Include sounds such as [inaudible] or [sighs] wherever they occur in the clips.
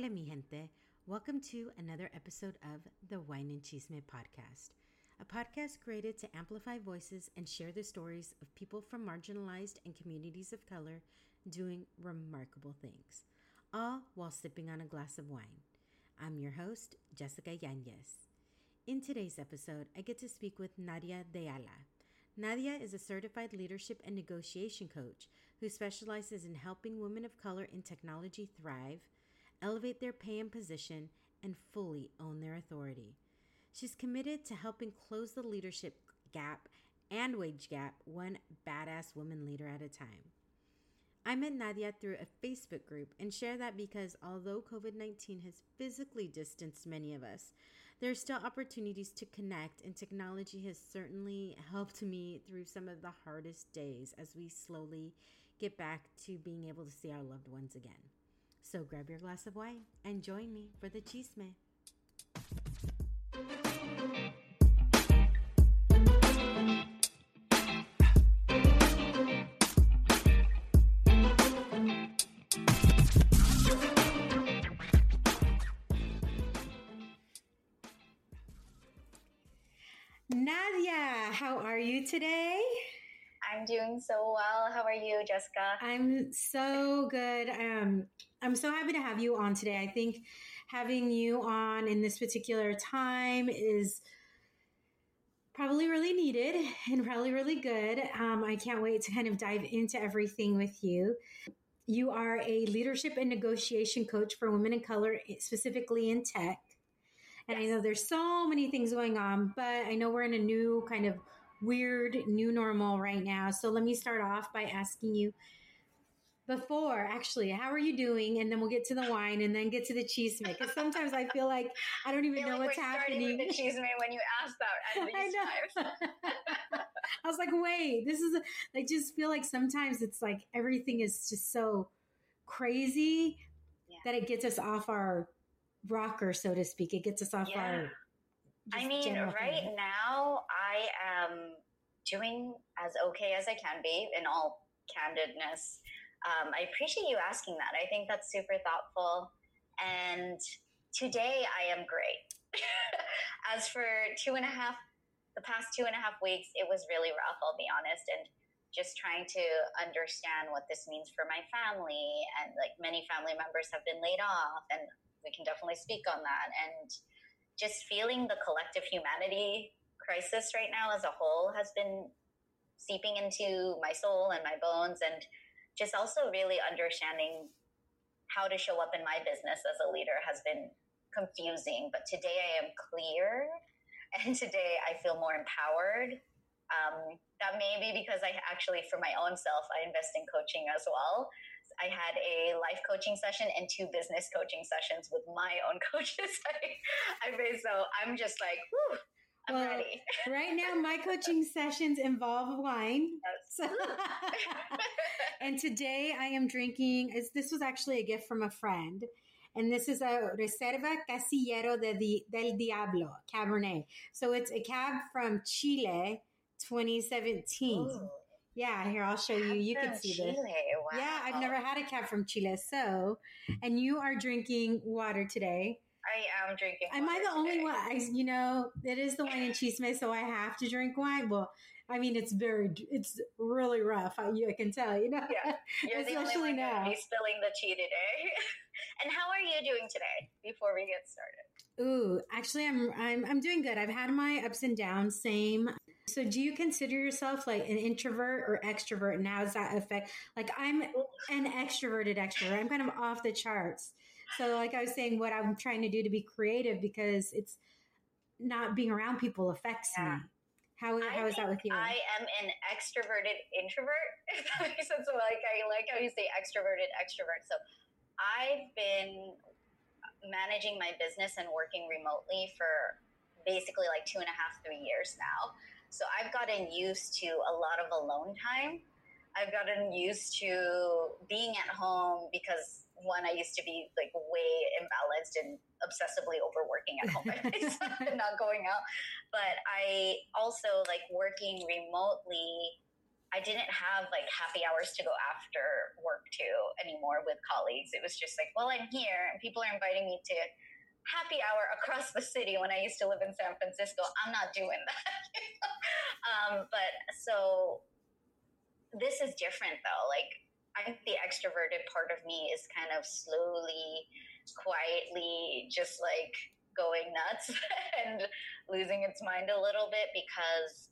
Hola, mi gente. Welcome to another episode of the Wine and Chisme podcast, a podcast created to amplify voices and share the stories of people from marginalized and communities of color doing remarkable things, all while sipping on a glass of wine. I'm your host, Jessica Yanez. In today's episode, I get to speak with Nadia De Ala. Nadia is a certified leadership and negotiation coach who specializes in helping women of color in technology thrive elevate their pay and position, and fully own their authority. She's committed to helping close the leadership gap and wage gap one badass woman leader at a time. I met Nadia through a Facebook group and share that because although COVID 19 has physically distanced many of us, there are still opportunities to connect, and technology has certainly helped me through some of the hardest days as we slowly get back to being able to see our loved ones again. So grab your glass of wine and join me for the chisme. Nadia, how are you today? I'm doing so well. How are you, Jessica? I'm so good. Um, I'm so happy to have you on today. I think having you on in this particular time is probably really needed and probably really good. Um, I can't wait to kind of dive into everything with you. You are a leadership and negotiation coach for women in color, specifically in tech. And yes. I know there's so many things going on, but I know we're in a new kind of weird new normal right now. So let me start off by asking you before actually how are you doing and then we'll get to the wine and then get to the cheese because sometimes i feel like i don't even know like what's happening the cheese when you ask that at [laughs] least I, [laughs] I was like wait this is a, i just feel like sometimes it's like everything is just so crazy yeah. that it gets us off our rocker so to speak it gets us off yeah. our I mean, right thing. now I am doing as okay as I can be in all candidness. Um, I appreciate you asking that. I think that's super thoughtful. And today I am great. [laughs] as for two and a half, the past two and a half weeks, it was really rough, I'll be honest. And just trying to understand what this means for my family. And like many family members have been laid off, and we can definitely speak on that. And just feeling the collective humanity crisis right now as a whole has been seeping into my soul and my bones and just also really understanding how to show up in my business as a leader has been confusing. But today i am clear [laughs] and today i feel more empowered. Um, that may be because i actually for my own self i invest in coaching as well I had a life coaching session and two business coaching sessions with my own [laughs] coaches. I, I so I'm just like, whew, I'm well, ready. right now, my coaching sessions involve wine. [laughs] And today I am drinking, this was actually a gift from a friend. And this is a Reserva Casillero de, del Diablo Cabernet. So it's a cab from Chile 2017. Ooh. Yeah, here I'll show you. You can see Chile. this. Wow. Yeah, I've never had a cab from Chile. So, and you are drinking water today. I am drinking. Am I the only one? I, you know, it is the wine and cheese chisme, so I have to drink wine. Well, I mean, it's very, it's really rough. I, I can tell, you know. Yeah, [laughs] you're the only one now. Be spilling the tea today. [laughs] and how are you doing today? Before we get started. Ooh, actually, I'm I'm I'm doing good. I've had my ups and downs. Same. So, do you consider yourself like an introvert or extrovert? And how does that affect? Like, I'm an extroverted extrovert. I'm kind of off the charts. So, like I was saying, what I'm trying to do to be creative because it's not being around people affects yeah. me. How, how is that with you? I am an extroverted introvert. [laughs] If that makes sense. So like I like how you say extroverted extrovert. So I've been managing my business and working remotely for basically like two and a half, three years now. So I've gotten used to a lot of alone time. I've gotten used to being at home because one, I used to be like way imbalanced and obsessively overworking at home [laughs] [laughs] and not going out. But I also like working remotely. I didn't have like happy hours to go after work too anymore with colleagues. It was just like, well, I'm here and people are inviting me to happy hour across the city when I used to live in San Francisco. I'm not doing that. [laughs] um, but so this is different though. Like I think the extroverted part of me is kind of slowly, quietly, just like going nuts [laughs] and losing its mind a little bit because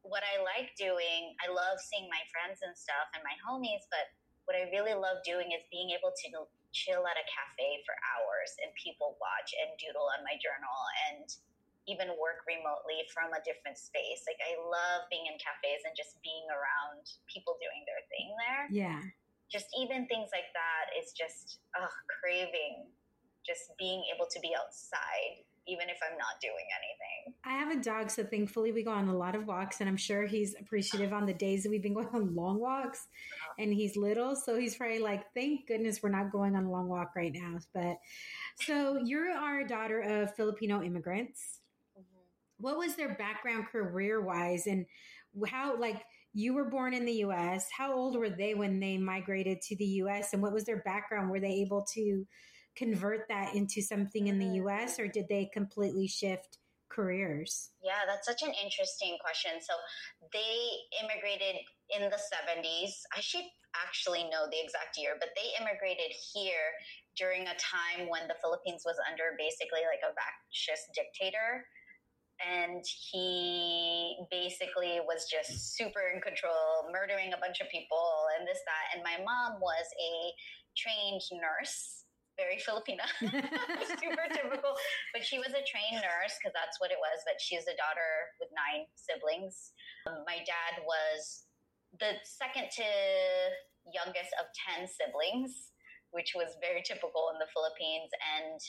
what I like doing, I love seeing my friends and stuff and my homies, but what I really love doing is being able to chill at a cafe for hours and people watch and doodle on my journal and even work remotely from a different space. Like I love being in cafes and just being around people doing their thing there. Yeah. Just even things like that is just craving just being able to be outside even if I'm not doing anything. I have a dog, so thankfully we go on a lot of walks, and I'm sure he's appreciative on the days that we've been going on long walks. And he's little, so he's probably like, "Thank goodness we're not going on a long walk right now." But so you are a daughter of Filipino immigrants mm-hmm. what was their background career wise and how like you were born in the US. How old were they when they migrated to the US and what was their background? Were they able to convert that into something in the mm-hmm. US or did they completely shift careers? Yeah, that's such an interesting question. So they immigrated in the 70s. I should actually know the exact year, but they immigrated here during a time when the Philippines was under basically like a fascist dictator and he basically was just super in control, murdering a bunch of people and this, that. And my mom was a trained nurse, very Filipina, [laughs] super [laughs] typical. But she was a trained nurse because that's what it was. But she's a daughter with nine siblings. Um, my dad was the second to youngest of 10 siblings, which was very typical in the Philippines. And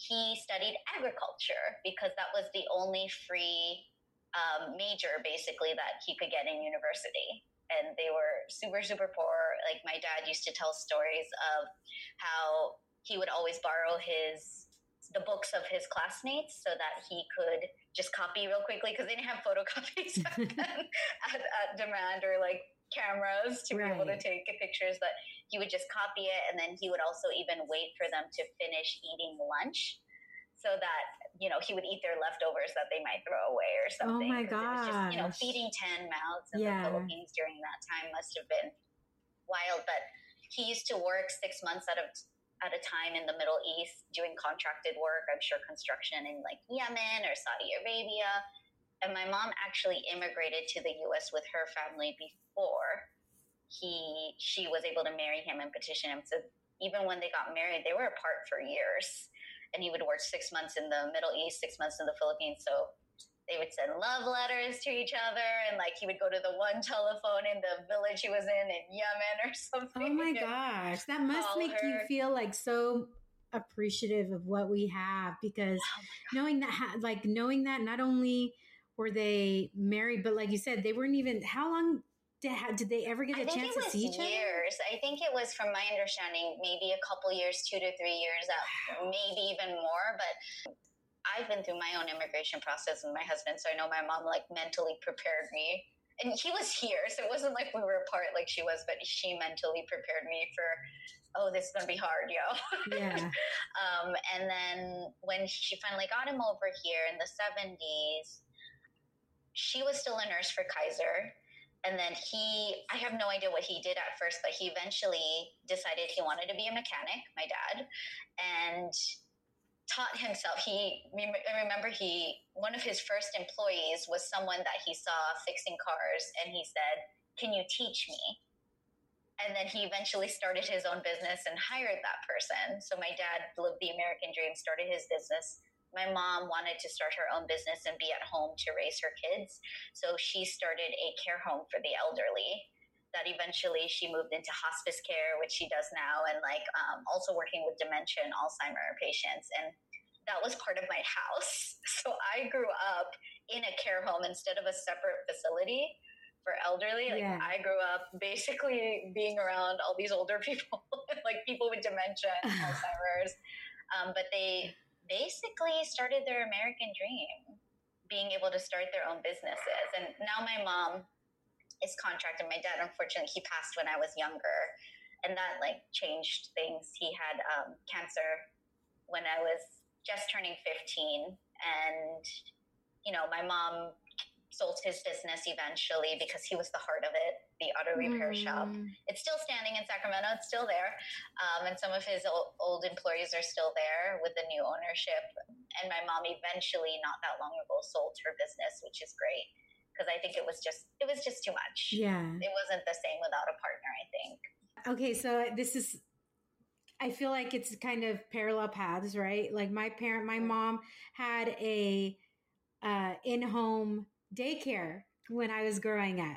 he studied agriculture because that was the only free um, major basically that he could get in university and they were super super poor like my dad used to tell stories of how he would always borrow his the books of his classmates so that he could just copy real quickly because they didn't have photocopies [laughs] [laughs] at, at, demand or like cameras to right. be able to take pictures but he would just copy it and then he would also even wait for them to finish eating lunch so that you know he would eat their leftovers that they might throw away or oh something. Oh my god! You know, feeding ten mouths in yeah. the Philippines during that time must have been wild. But he used to work six months out a at a time in the Middle East doing contracted work. I'm sure construction in like Yemen or Saudi Arabia. And my mom actually immigrated to the U.S. with her family before he she was able to marry him and petition him. So even when they got married, they were apart for years. And he would work six months in the Middle East, six months in the Philippines. So they would send love letters to each other and like he would go to the one telephone in the village he was in in Yemen or [laughs] something. Oh my gosh. That must make her. you feel like so appreciative of what we have because oh knowing that like knowing that not only were they married but like you said they weren't even how long did, did they ever get a chance to see each other? Years. I think it was, from my understanding, maybe a couple years, two to three years, uh, wow. maybe even more. But I've been through my own immigration process with my husband, so I know my mom like mentally prepared me. And he was here, so it wasn't like we were apart like she was, but she mentally prepared me for, oh, this is gonna be hard, yo. Yeah. [laughs] um, and then when she finally got him over here in the seventies, she was still a nurse for Kaiser and then he i have no idea what he did at first but he eventually decided he wanted to be a mechanic my dad and taught himself he I remember he one of his first employees was someone that he saw fixing cars and he said can you teach me and then he eventually started his own business and hired that person so my dad lived the american dream started his business my mom wanted to start her own business and be at home to raise her kids. So she started a care home for the elderly. That eventually she moved into hospice care, which she does now, and like um, also working with dementia and Alzheimer patients. And that was part of my house. [laughs] So I grew up in a care home instead of a separate facility for elderly. Like yeah. I grew up basically being around all these older [laughs] people, like people with dementia and [laughs] Alzheimer's. Um, but they basically started their American dream, being able to start their own businesses. And now my mom is and My dad, unfortunately, he passed when I was younger, and that like changed things. He had um, cancer when I was just turning 15, and you know, my mom sold his business eventually because he was the heart of it, the auto repair mm. shop. It's still standing in Sacramento, it's still there. Um, and some of his old, old, employees are still there with the new ownership. And my mom eventually, not that long ago, sold her business, which is great because I think it was just it was just too much. Yeah. It wasn't the same without a partner, I think. Okay, so this is I feel like it's kind of parallel paths, right? Like my parent, my mom had a uh, in-home daycare when I was growing up. [gasps]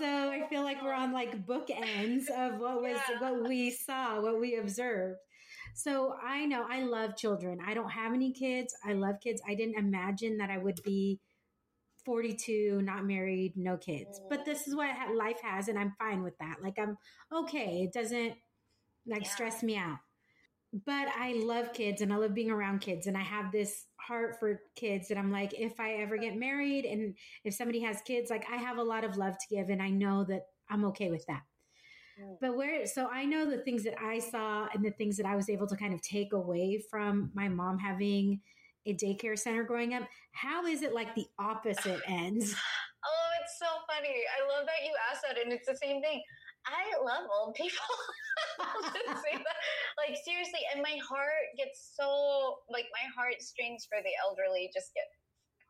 So I feel like we're on like bookends of what was yeah. what we saw, what we observed. So I know I love children. I don't have any kids. I love kids. I didn't imagine that I would be 42, not married, no kids. But this is what life has, and I'm fine with that. Like, I'm okay. It doesn't like yeah. stress me out. But I love kids and I love being around kids, and I have this heart for kids. And I'm like, if I ever get married and if somebody has kids, like, I have a lot of love to give, and I know that I'm okay with that. Mm. But where, so I know the things that I saw and the things that I was able to kind of take away from my mom having a daycare center growing up. How is it like the opposite [sighs] ends? oh, it's so funny. I love that you asked that, and it's the same thing. I love old people. [laughs] like seriously, and my heart gets so like my heartstrings for the elderly just get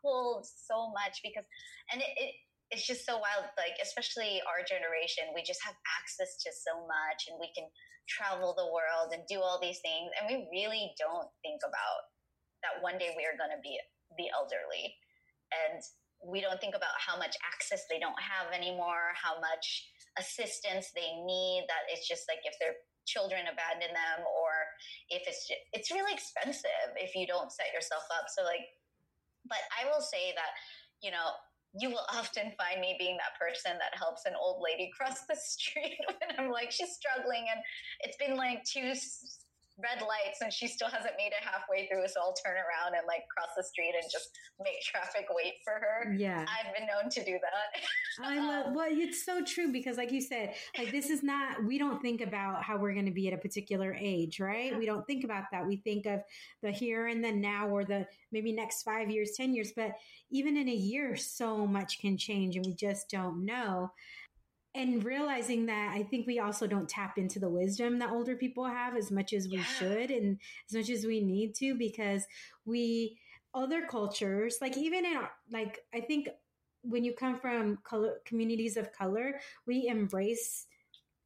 pulled so much because, and it, it it's just so wild. Like especially our generation, we just have access to so much, and we can travel the world and do all these things, and we really don't think about that one day we are going to be the elderly and we don't think about how much access they don't have anymore how much assistance they need that it's just like if their children abandon them or if it's just, it's really expensive if you don't set yourself up so like but i will say that you know you will [laughs] often find me being that person that helps an old lady cross the [laughs] street [laughs] when I'm like, she's struggling. And it's been like two red lights and she still hasn't made it halfway through so i'll turn around and like cross the street and just make traffic wait for her. Yeah. I've been known to do that. I love [laughs] well it's so true because like you said like this is not we don't think about how we're going to be at a particular age right? We don't think about that. We think of the here and the now or the maybe next five years ten years but even in a year so much can change and we just don't know and realizing that I think we also don't tap into the wisdom that older people have as much as we yeah. should and as much as we need to because we other cultures like even in our, like I think when you come from color communities of color we embrace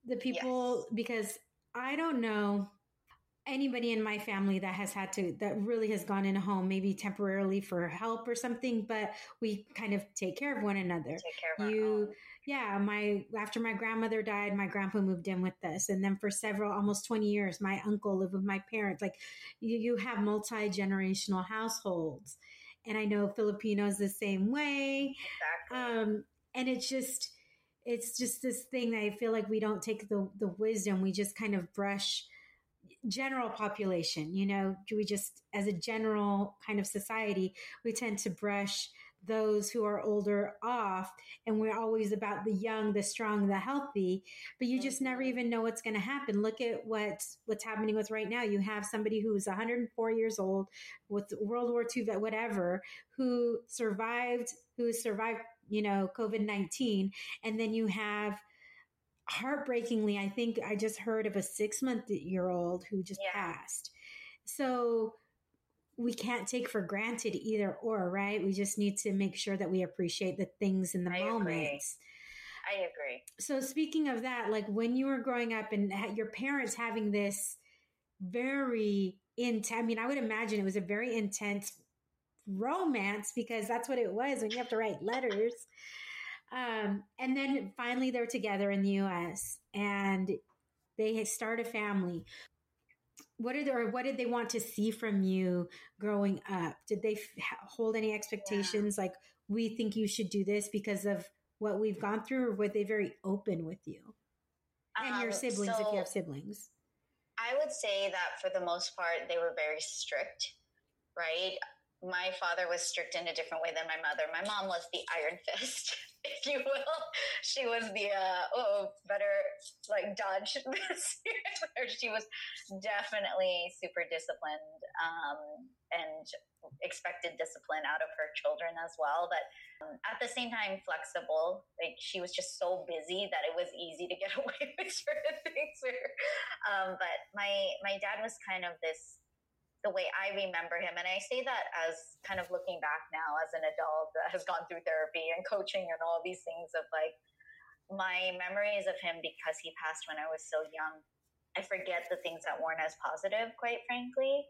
the people yes. because I don't know anybody in my family that has had to that really has gone in a home maybe temporarily for help or something but we kind of take care of one another take care of you yeah, my after my grandmother died, my grandpa moved in with us, and then for several almost twenty years, my uncle lived with my parents. Like you, you have multi generational households, and I know Filipinos the same way. Exactly. Um, and it's just it's just this thing that I feel like we don't take the the wisdom. We just kind of brush general population you know do we just as a general kind of society we tend to brush those who are older off and we're always about the young the strong the healthy but you just never mm-hmm. even know what's going to happen look at what's what's happening with right now you have somebody who's 104 years old with world war ii vet whatever who survived who survived you know covid-19 and then you have heartbreakingly i think i just heard of a six month year old who just yeah. passed so we can't take for granted either or, right? We just need to make sure that we appreciate the things in the I moments. Agree. I agree. So speaking of that, like when you were growing up and your parents having this very intense, I mean, I would imagine it was a very intense romance because that's what it was when you have to write letters. Um, and then finally they're together in the US and they start a family. What did or what did they want to see from you growing up? Did they f- hold any expectations yeah. like we think you should do this because of what we've gone through, or were they very open with you and um, your siblings so if you have siblings? I would say that for the most part, they were very strict, right? My father was strict in a different way than my mother. My mom was the iron fist. [laughs] if you will. She was the uh, oh better like dodge [laughs] this. she was definitely super disciplined um, and expected discipline out of her children as well. But um, at the same time, flexible. Like she was just so busy that it was easy to get [laughs] away with certain things. um, but my my dad was kind of this the way I remember him. And I say that as kind of looking back now as an adult that has gone through therapy and coaching and all these things of like my memories of him because he passed when I was so young. I forget the things that weren't as positive, quite frankly.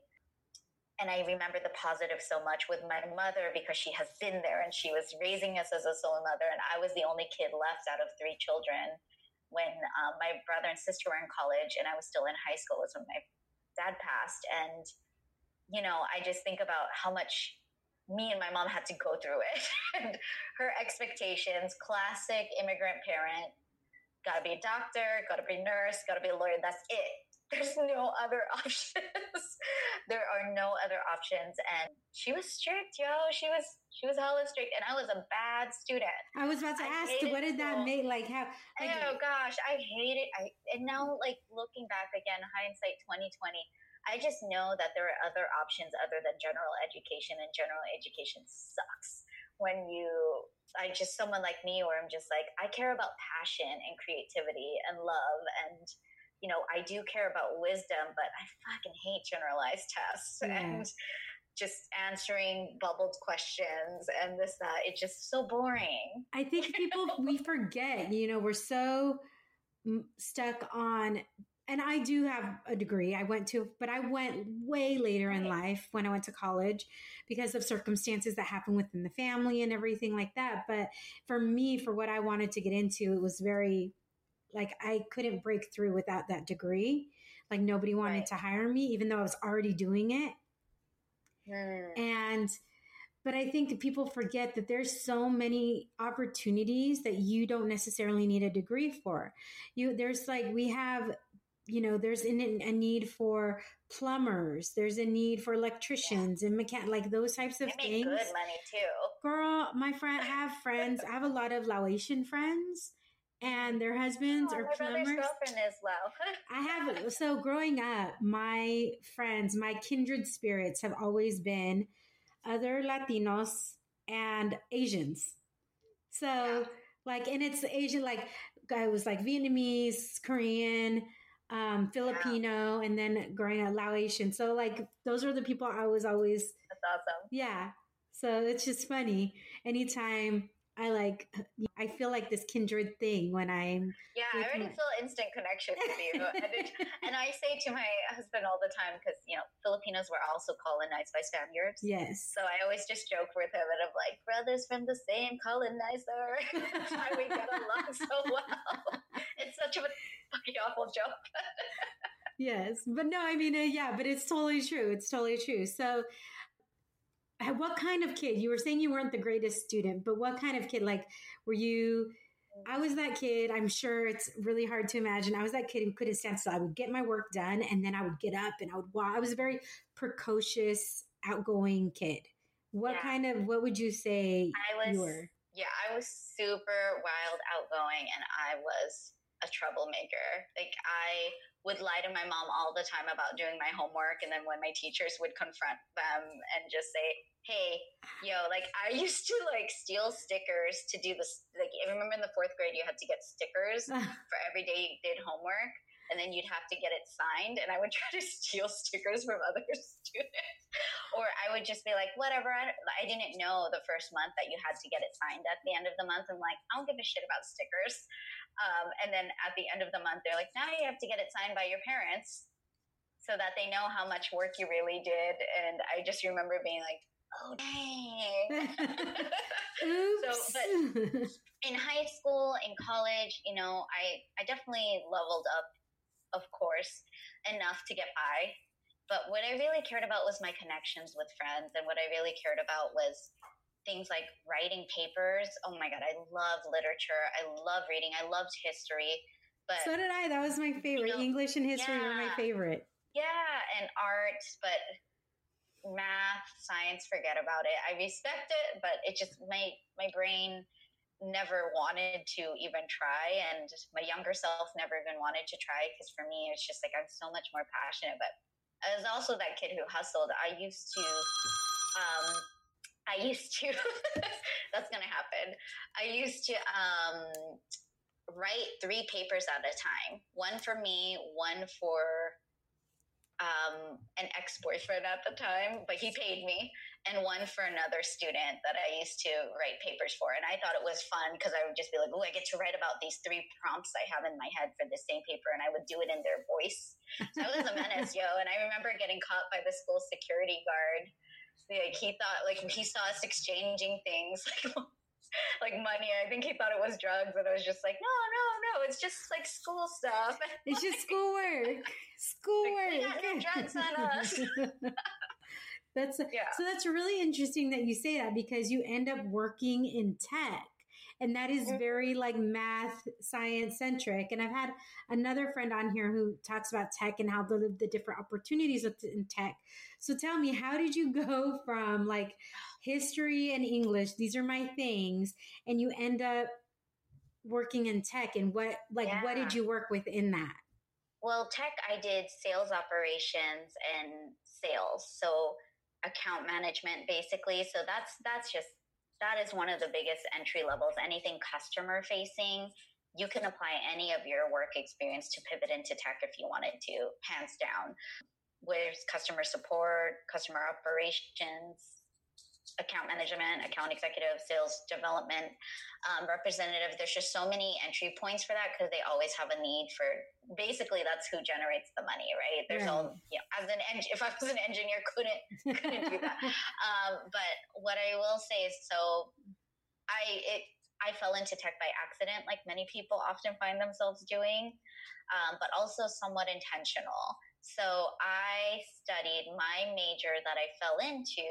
And I remember the positive so much with my mother because she has been there and she was raising us as a solo mother. And I was the only kid left out of three children when um, my brother and sister were in college and I was still in high school was when my dad passed. And you know, I just think about how much me and my mom had to go through it [laughs] and her expectations, classic immigrant parent, gotta be a doctor, gotta be a nurse, gotta be a lawyer. That's it. [laughs] There's no other [laughs] options. there are no other options. And she was strict, yo. She was she was hella strict, and I was a bad student. I was about to I ask, what did that make? Like how? Like, oh gosh, I hate it. I and now like looking back again, hindsight twenty twenty I just know that there are other options other than general education, and general education sucks when you I just someone like me where I'm just like I care about passion and creativity and love and you know I do care about wisdom but I fucking hate generalized tests yeah. and just answering bubbled questions and this that it's just so boring. I think people we [laughs] forget, you know, we're so stuck on and I do have a degree. I went to, but I went way later in life when I went to college because of circumstances that happened within the family and everything like that. But for me, for what I wanted to get into, it was very like I couldn't break through without that degree. Like nobody wanted right. to hire me, even though I was already doing it. Mm. And, but I think people forget that there's so many opportunities that you don't necessarily need a degree for. You, there's like, we have you know, there's a need for plumbers. There's a need for electricians yeah. and mechan like those types of they things. Good money too. Girl, my friend have friends. I have a lot of Laotian friends, and their husbands oh, are my plumbers. girlfriend is Lao. I have [laughs] so growing up, my friends, my kindred spirits have always been other Latinos and Asians. So yeah. like, and it's Asian like I was like Vietnamese, Korean um, Filipino, yeah. and then growing up Laotian. So like those are the people I was always. That's awesome. Yeah. So it's just funny. Anytime I like, I feel like this kindred thing when I'm. Yeah, I already my... feel instant connection with you. and, it, [laughs] and I say to my husband all the time because you know Filipinos were also colonized by Spaniards. Yes. So I always just joke with him and I'm like, brothers from the same colonizer. [laughs] That's why we get along so [laughs] well. It's such a fucking awful joke. yes, but no, I mean, uh, yeah, but it's totally true. It's totally true. So, what kind of kid? You were saying you weren't the greatest student, but what kind of kid? Like, were you? I was that kid. I'm sure it's really hard to imagine. I was that kid who couldn't stand still. I would get my work done, and then I would get up and I would walk. I was a very precocious, outgoing kid. What yeah. kind of? What would you say I was, you were? Yeah, I was super wild, outgoing, and I was a troublemaker. Like I would lie to my mom all the time about doing my homework and then when my teachers would confront them and just say hey yo like i [laughs] used to like steal stickers to do this like i remember in the fourth grade you had to get stickers [laughs] for every day you did homework and then you'd have to get it signed and i would try to [laughs] steal stickers from other students or i would just be like whatever I, I didn't know the first month that you had to get it signed at the end of the month i'm like i don't give a shit about stickers um, and then at the end of the month, they're like, now you have to get it signed by your parents so that they know how much work you really did. And I just remember being like, oh dang. [laughs] [laughs] So, but [laughs] in high school, in college, you know, I I definitely leveled up, of course, enough to get by. But what I really cared about was my connections with friends, and what I really cared about was things like writing papers. Oh my god, I love literature. I love reading. I loved history. But so did I. That was my favorite. You know, English and history yeah, were my favorite. Yeah, and art, but math, science, forget about it. I respect it, but it just my my brain never wanted to even try and my younger self never even wanted to try because for me it's just like I'm so much more passionate but I was also that kid who hustled. I used to um I used to [laughs] that's gonna happen. I used to um write three papers at a time. One for me one for um, an ex boyfriend at the time, but he paid me, and one for another student that I used to write papers for. And I thought it was fun because I would just be like, oh, I get to write about these three prompts I have in my head for the same paper, and I would do it in their voice. So I was a menace, [laughs] yo. And I remember getting caught by the school security guard. Like he thought, like he saw us exchanging things, [laughs] like like money. I think he thought it was drugs, and I was just like, no, no, no, it's just like school stuff. [laughs] It's just schoolwork. Schoolwork. Like, no drugs on us. That's yeah. so. That's really interesting that you say that because you end up working in tech and that is mm-hmm. very like math science centric and i've had another friend on here who talks about tech and how the, the different opportunities in tech so tell me how did you go from like history and english these are my things and you end up working in tech and what like yeah. what did you work with in that well tech i did sales operations and sales so account management basically so that's that's just that is one of the biggest entry levels. Anything customer facing, you can apply any of your work experience to pivot into tech if you wanted to, hands down. With customer support, customer operations, account management, account executive, sales development, um, representative. There's just so many entry points for that because they always have a need for. Basically, that's who generates the money, right? There's right. all you know, as an eng- if I was an engineer, couldn't couldn't do that. [laughs] Um, but what I will say is, so I it I fell into tech by accident, like many people often find themselves doing, um, but also somewhat intentional. So I studied my major that I fell into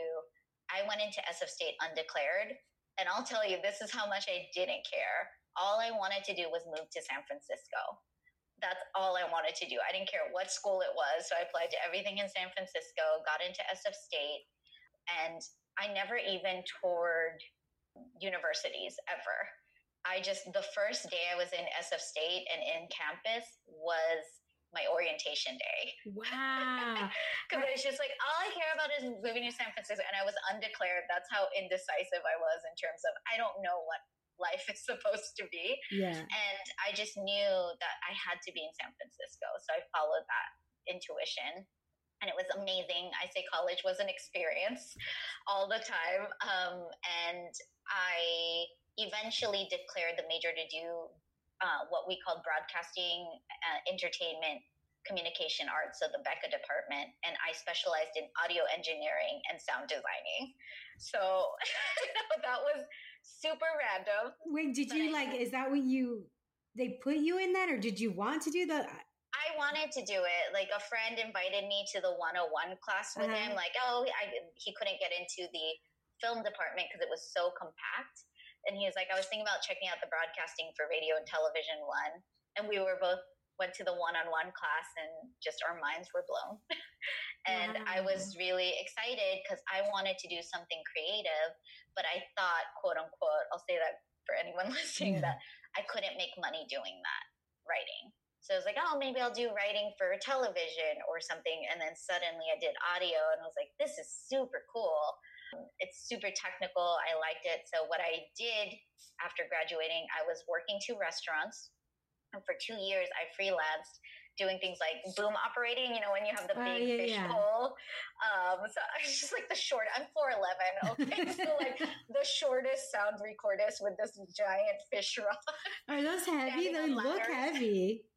I went into SF State undeclared. And I'll tell you, this is how much I didn't care. All I wanted to do was move to San Francisco. That's all I wanted to do. I didn't care what school it was. So I applied to everything in San Francisco, got into SF State, and I never even toured universities ever. I just, the first day I was in SF State and in campus was my orientation day. Wow. [laughs] Because it's just like, all I care about is moving to San Francisco. And I was undeclared. That's how indecisive I was in terms of, I don't know what life is [laughs] supposed to be. Yeah. And I just knew that I had to be in San Francisco. So I followed that intuition. And it was amazing. I say college was an experience all the time. Um, and I eventually declared the major to do uh, what we called broadcasting, uh, entertainment, communication arts, so the BECA department, and I specialized in audio engineering and sound designing. So [laughs] that was super random. Wait, did you I, like? Is that what you? They put you in that, or did you want to do that? I wanted to do it. Like a friend invited me to the 101 class with uh-huh. him. Like, oh, I, he couldn't get into the film department because it was so compact and he was like, I was thinking about checking out the broadcasting for radio and television one. And we were both went to the one-on-one class and just our minds were blown. [laughs] and wow. I was really excited because I wanted to do something creative, but I thought, quote unquote, I'll say that for anyone [laughs] listening, yeah. that I couldn't make money doing that writing. So I was like, oh, maybe I'll do writing for television or something. And then suddenly I did audio and I was like, this is super cool. It's super technical. I liked it. So what I did after graduating, I was working two restaurants. And for two years, I freelanced doing things like boom operating, you know, when you have the oh, big uh, yeah, fish yeah. pole. Um, so I was just like the short, I'm 4'11, [laughs] okay? so like the shortest sound recordist with this giant fish rod. Are those heavy? They look heavy.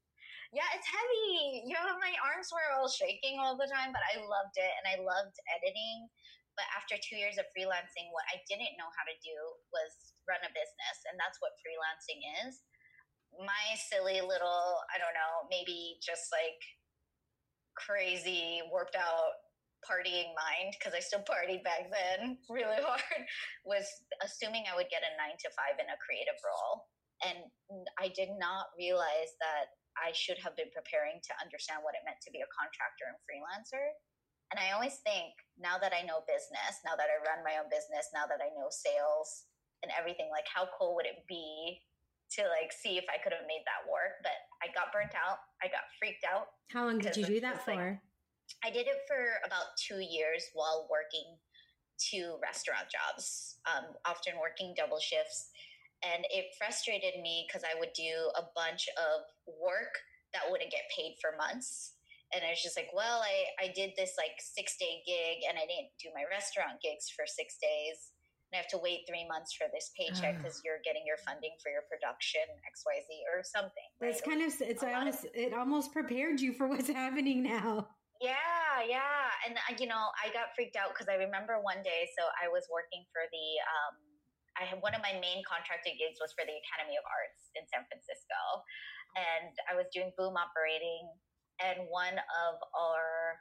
Yeah, it's heavy. You know, my arms were all shaking all the time, but I loved it and I loved editing But after two years of freelancing, what I didn't know how to do was run a business. And that's what freelancing is. My silly little, I don't know, maybe just like crazy, worked out partying mind, because I still partied back then [laughs] really hard, was assuming I would get a nine to five in a creative role. And I did not realize that I should have been preparing to understand what it meant to be a contractor and freelancer and I always think now that I know business, now that I run my own business, now that I know sales and everything, like how cool would it be to like see if I could have made that work? But I got burnt out. I got freaked out. How long did you do that for? Like, I did it for about two years while working two restaurant jobs, um, often working double shifts. And it frustrated me because I would do a bunch of work that wouldn't get paid for months and I was just like, well, I, I did this like six day gig and I didn't do my restaurant gigs for six days. And I have to wait three months for this paycheck because you're getting your funding for your production XYZ or something. Right? It's kind of, it's almost, of, it almost prepared you for what's [laughs] happening now. Yeah, yeah. And, uh, you know, I got freaked out because I remember one day, so I was working for the, um, I had one of my main contracted gigs was for the Academy of Arts in San Francisco. And I was doing boom operating and one of our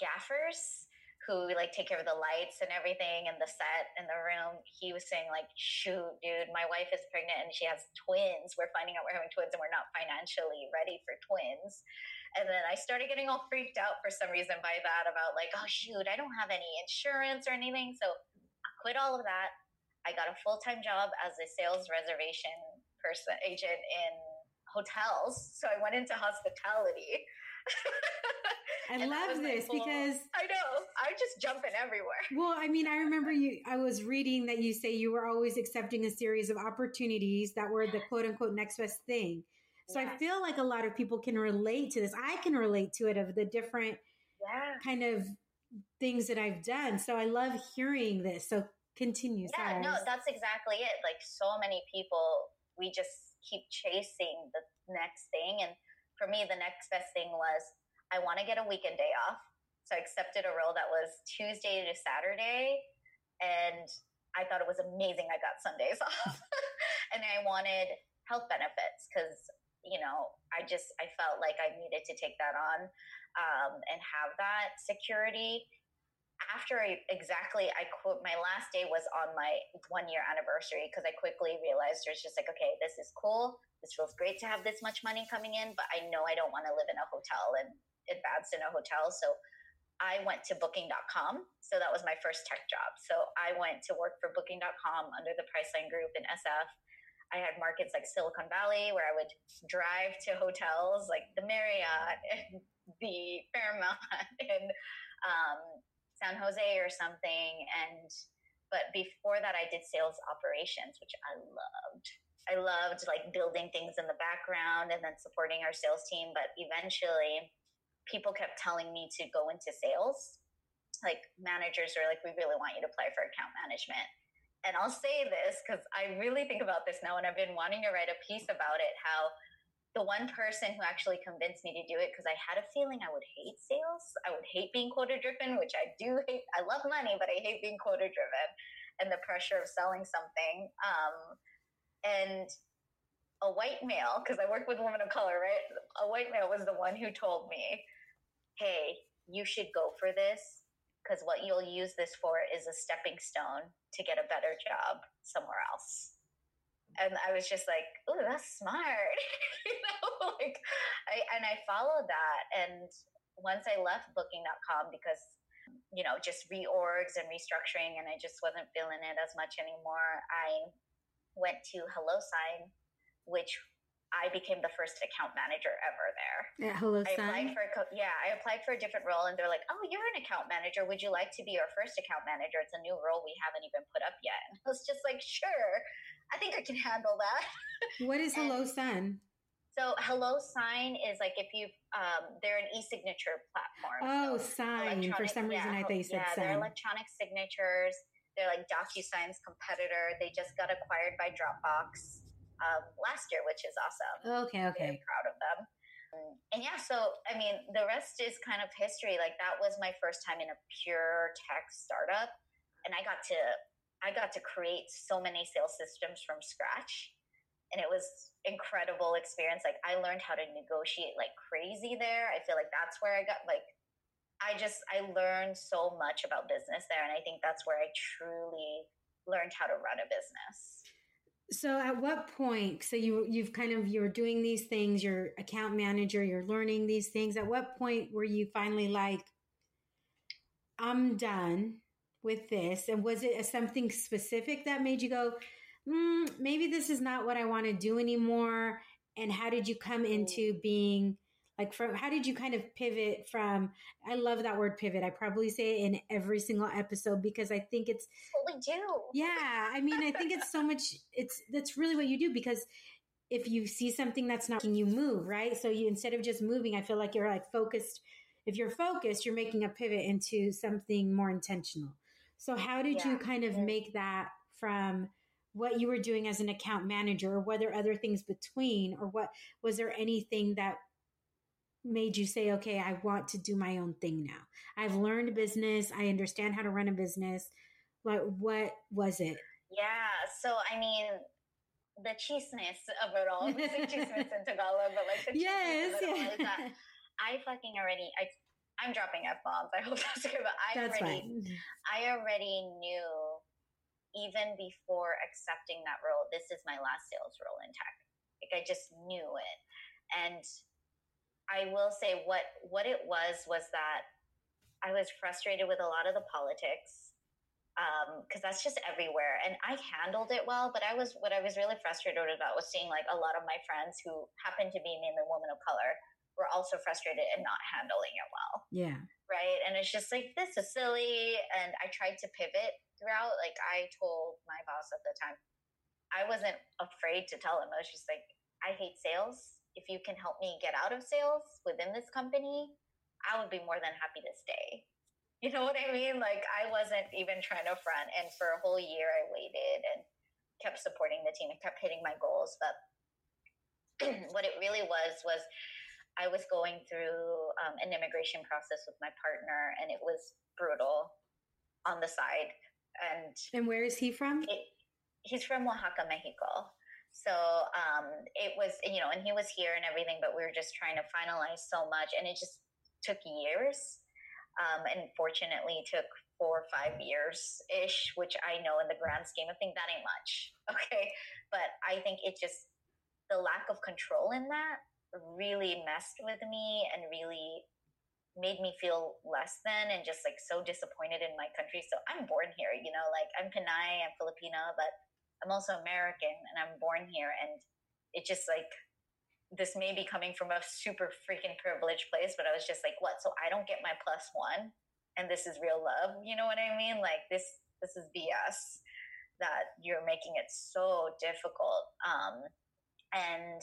gaffers who like take care of the lights and everything and the set and the room he was saying like shoot dude my wife is pregnant and she has twins. We're finding out we're having twins and we're not financially ready for twins. And then i started getting all freaked out for some reason by that about like oh shoot i don't have any insurance or anything. So i quit all of that. I got a full-time job as a sales reservation person agent in hotels. So I went into hospitality. [laughs] I love this because I know I'm just jumping everywhere. [laughs] Well, I mean, I remember [laughs] you. I was reading that you say you were always accepting a series of opportunities that were the quote unquote next best thing. So yes. I feel like a lot of people can relate to this. I can relate to it of the different yeah. kind of things that I've done. So I love hearing this. So continue. Yeah, no, that's exactly it. Like so many people, we just keep chasing the next thing. And for me, the next best thing was I want to get a weekend day off. So I accepted a role that was Tuesday to Saturday. And I thought it was amazing I got Sundays [laughs] off. and I wanted health benefits because, you know, I just, I felt like I needed to take that on um, and have that security after I exactly I quote my last day was on my one year anniversary because I quickly realized there's just like okay this is cool. This feels great to have this much money coming in but I know I don't want to live in a hotel and advance in a hotel. So I went to booking.com so that was my first tech job. So I went to work for booking.com under the Priceline Group in SF I had markets like Silicon Valley where I would drive to hotels like the Marriott and the Fairmont [laughs] and um, San Jose or something. And but before that, I did sales operations, which I loved. I loved like building things in the background and then supporting our sales team. But eventually, people kept telling me to go into sales. Like managers are like, we really want you to apply for account management. And I'll say this because I really think about this now, and I've been wanting to write a piece about it. How the one person who actually convinced me to do it because I had a feeling I would hate sales. I would hate being quota driven, which I do hate. I love money, but I hate being quota driven and the pressure of selling something. Um, and a white male, because I work with women of color, right? A white male was the one who told me, hey, you should go for this because what you'll use this for is a stepping stone to get a better job somewhere else and I was just like, "Oh, that's smart," [laughs] you know. [laughs] Like, I and I followed that, and once I left Booking.com because you know just reorgs and restructuring, and I just wasn't feeling it as much anymore. I went to HelloSign, which I became the first account manager ever there. Yeah, Hello I applied for a, yeah, I applied for a different role, and they're like, "Oh, you're an account manager. Would you like to be our first account manager? It's a new role we haven't even put up yet." And [laughs] I was just like, "Sure." I think I can handle that. [laughs] What is Hello Sign? So Hello Sign is like if you um, they're an e-signature platform. Oh, so sign. For some reason, yeah, I thought you said yeah, sign. they're electronic signatures. They're like DocuSign's competitor. They just got acquired by Dropbox um, last year, which is awesome. Okay, okay. Very proud of them. and yeah, so I mean, the rest is kind of history. Like that was my first time in a pure tech startup, and I got to I got to create so many sales systems from scratch, and it was incredible experience. Like I learned how to negotiate like crazy there. I feel like that's where I got like I just I learned so much about business there, and I think that's where I truly learned how to run a business. So at what point, so you you've kind of you're doing these things, you're account manager, you're learning these things. At what point were you finally like, I'm done with this? And was it something specific that made you go, mm, maybe this is not what I want to do anymore? And how did you come mm. into being like from how did you kind of pivot from i love that word pivot i probably say it in every single episode because i think it's what we do yeah i mean i think it's so much it's that's really what you do because if you see something that's not you move right so you instead of just moving i feel like you're like focused if you're focused you're making a pivot into something more intentional so how did yeah. you kind of make that from what you were doing as an account manager or were there other things between or what was there anything that made you say, okay, I want to do my own thing now? I've learned business. I understand how to run a business. What, what was it? Yeah. So, I mean, the cheesiness of it all. Say cheesiness [laughs] in Tagalog, but like the yes, of it yeah. all is that [laughs] I fucking already, I, I'm dropping F bombs. I hope [laughs] that's good, but I that's already, fine. I already knew even before accepting that role, this is my last sales role in tech. Like I just knew it. And I will say what what it was was that I was frustrated with a lot of the politics because um, that's just everywhere, and I handled it well. But I was what I was really frustrated about was seeing like a lot of my friends who happened to be mainly women of color were also frustrated and not handling it well. Yeah. Right. And it's just like, this is silly. And I tried to pivot throughout. Like, I told my boss at the time, I wasn't afraid to tell him. I was just like, I hate sales if you can help me get out of sales within this company, I would be more than happy to stay. You know what I mean? Like I wasn't even trying to front. And for a whole year, I waited and kept supporting the team and kept hitting my goals. But [clears throat] what it really was was I was going through um, an immigration process with my partner, and it was brutal on the side. And and where is he from? It, he's from Oaxaca, Mexico. So um, it was, you know, and he was here and everything, but we were just trying to finalize so much, and it just took years. Um, and fortunately, took four or five years ish, which I know in the grand scheme of things that ain't much. [laughs] Okay, but I think it just the lack of control in that really messed with me and really made me feel less than and just like so disappointed in my country. So I'm born here, you know, like I'm Pinay, I'm Filipina, but I'm also American and I'm born here. And it just like, this may be coming from a super freaking privileged place, but I was just like, what? So I don't get my plus one and this is real love. You know what I mean? Like this, this is BS that you're making it so difficult. Um, and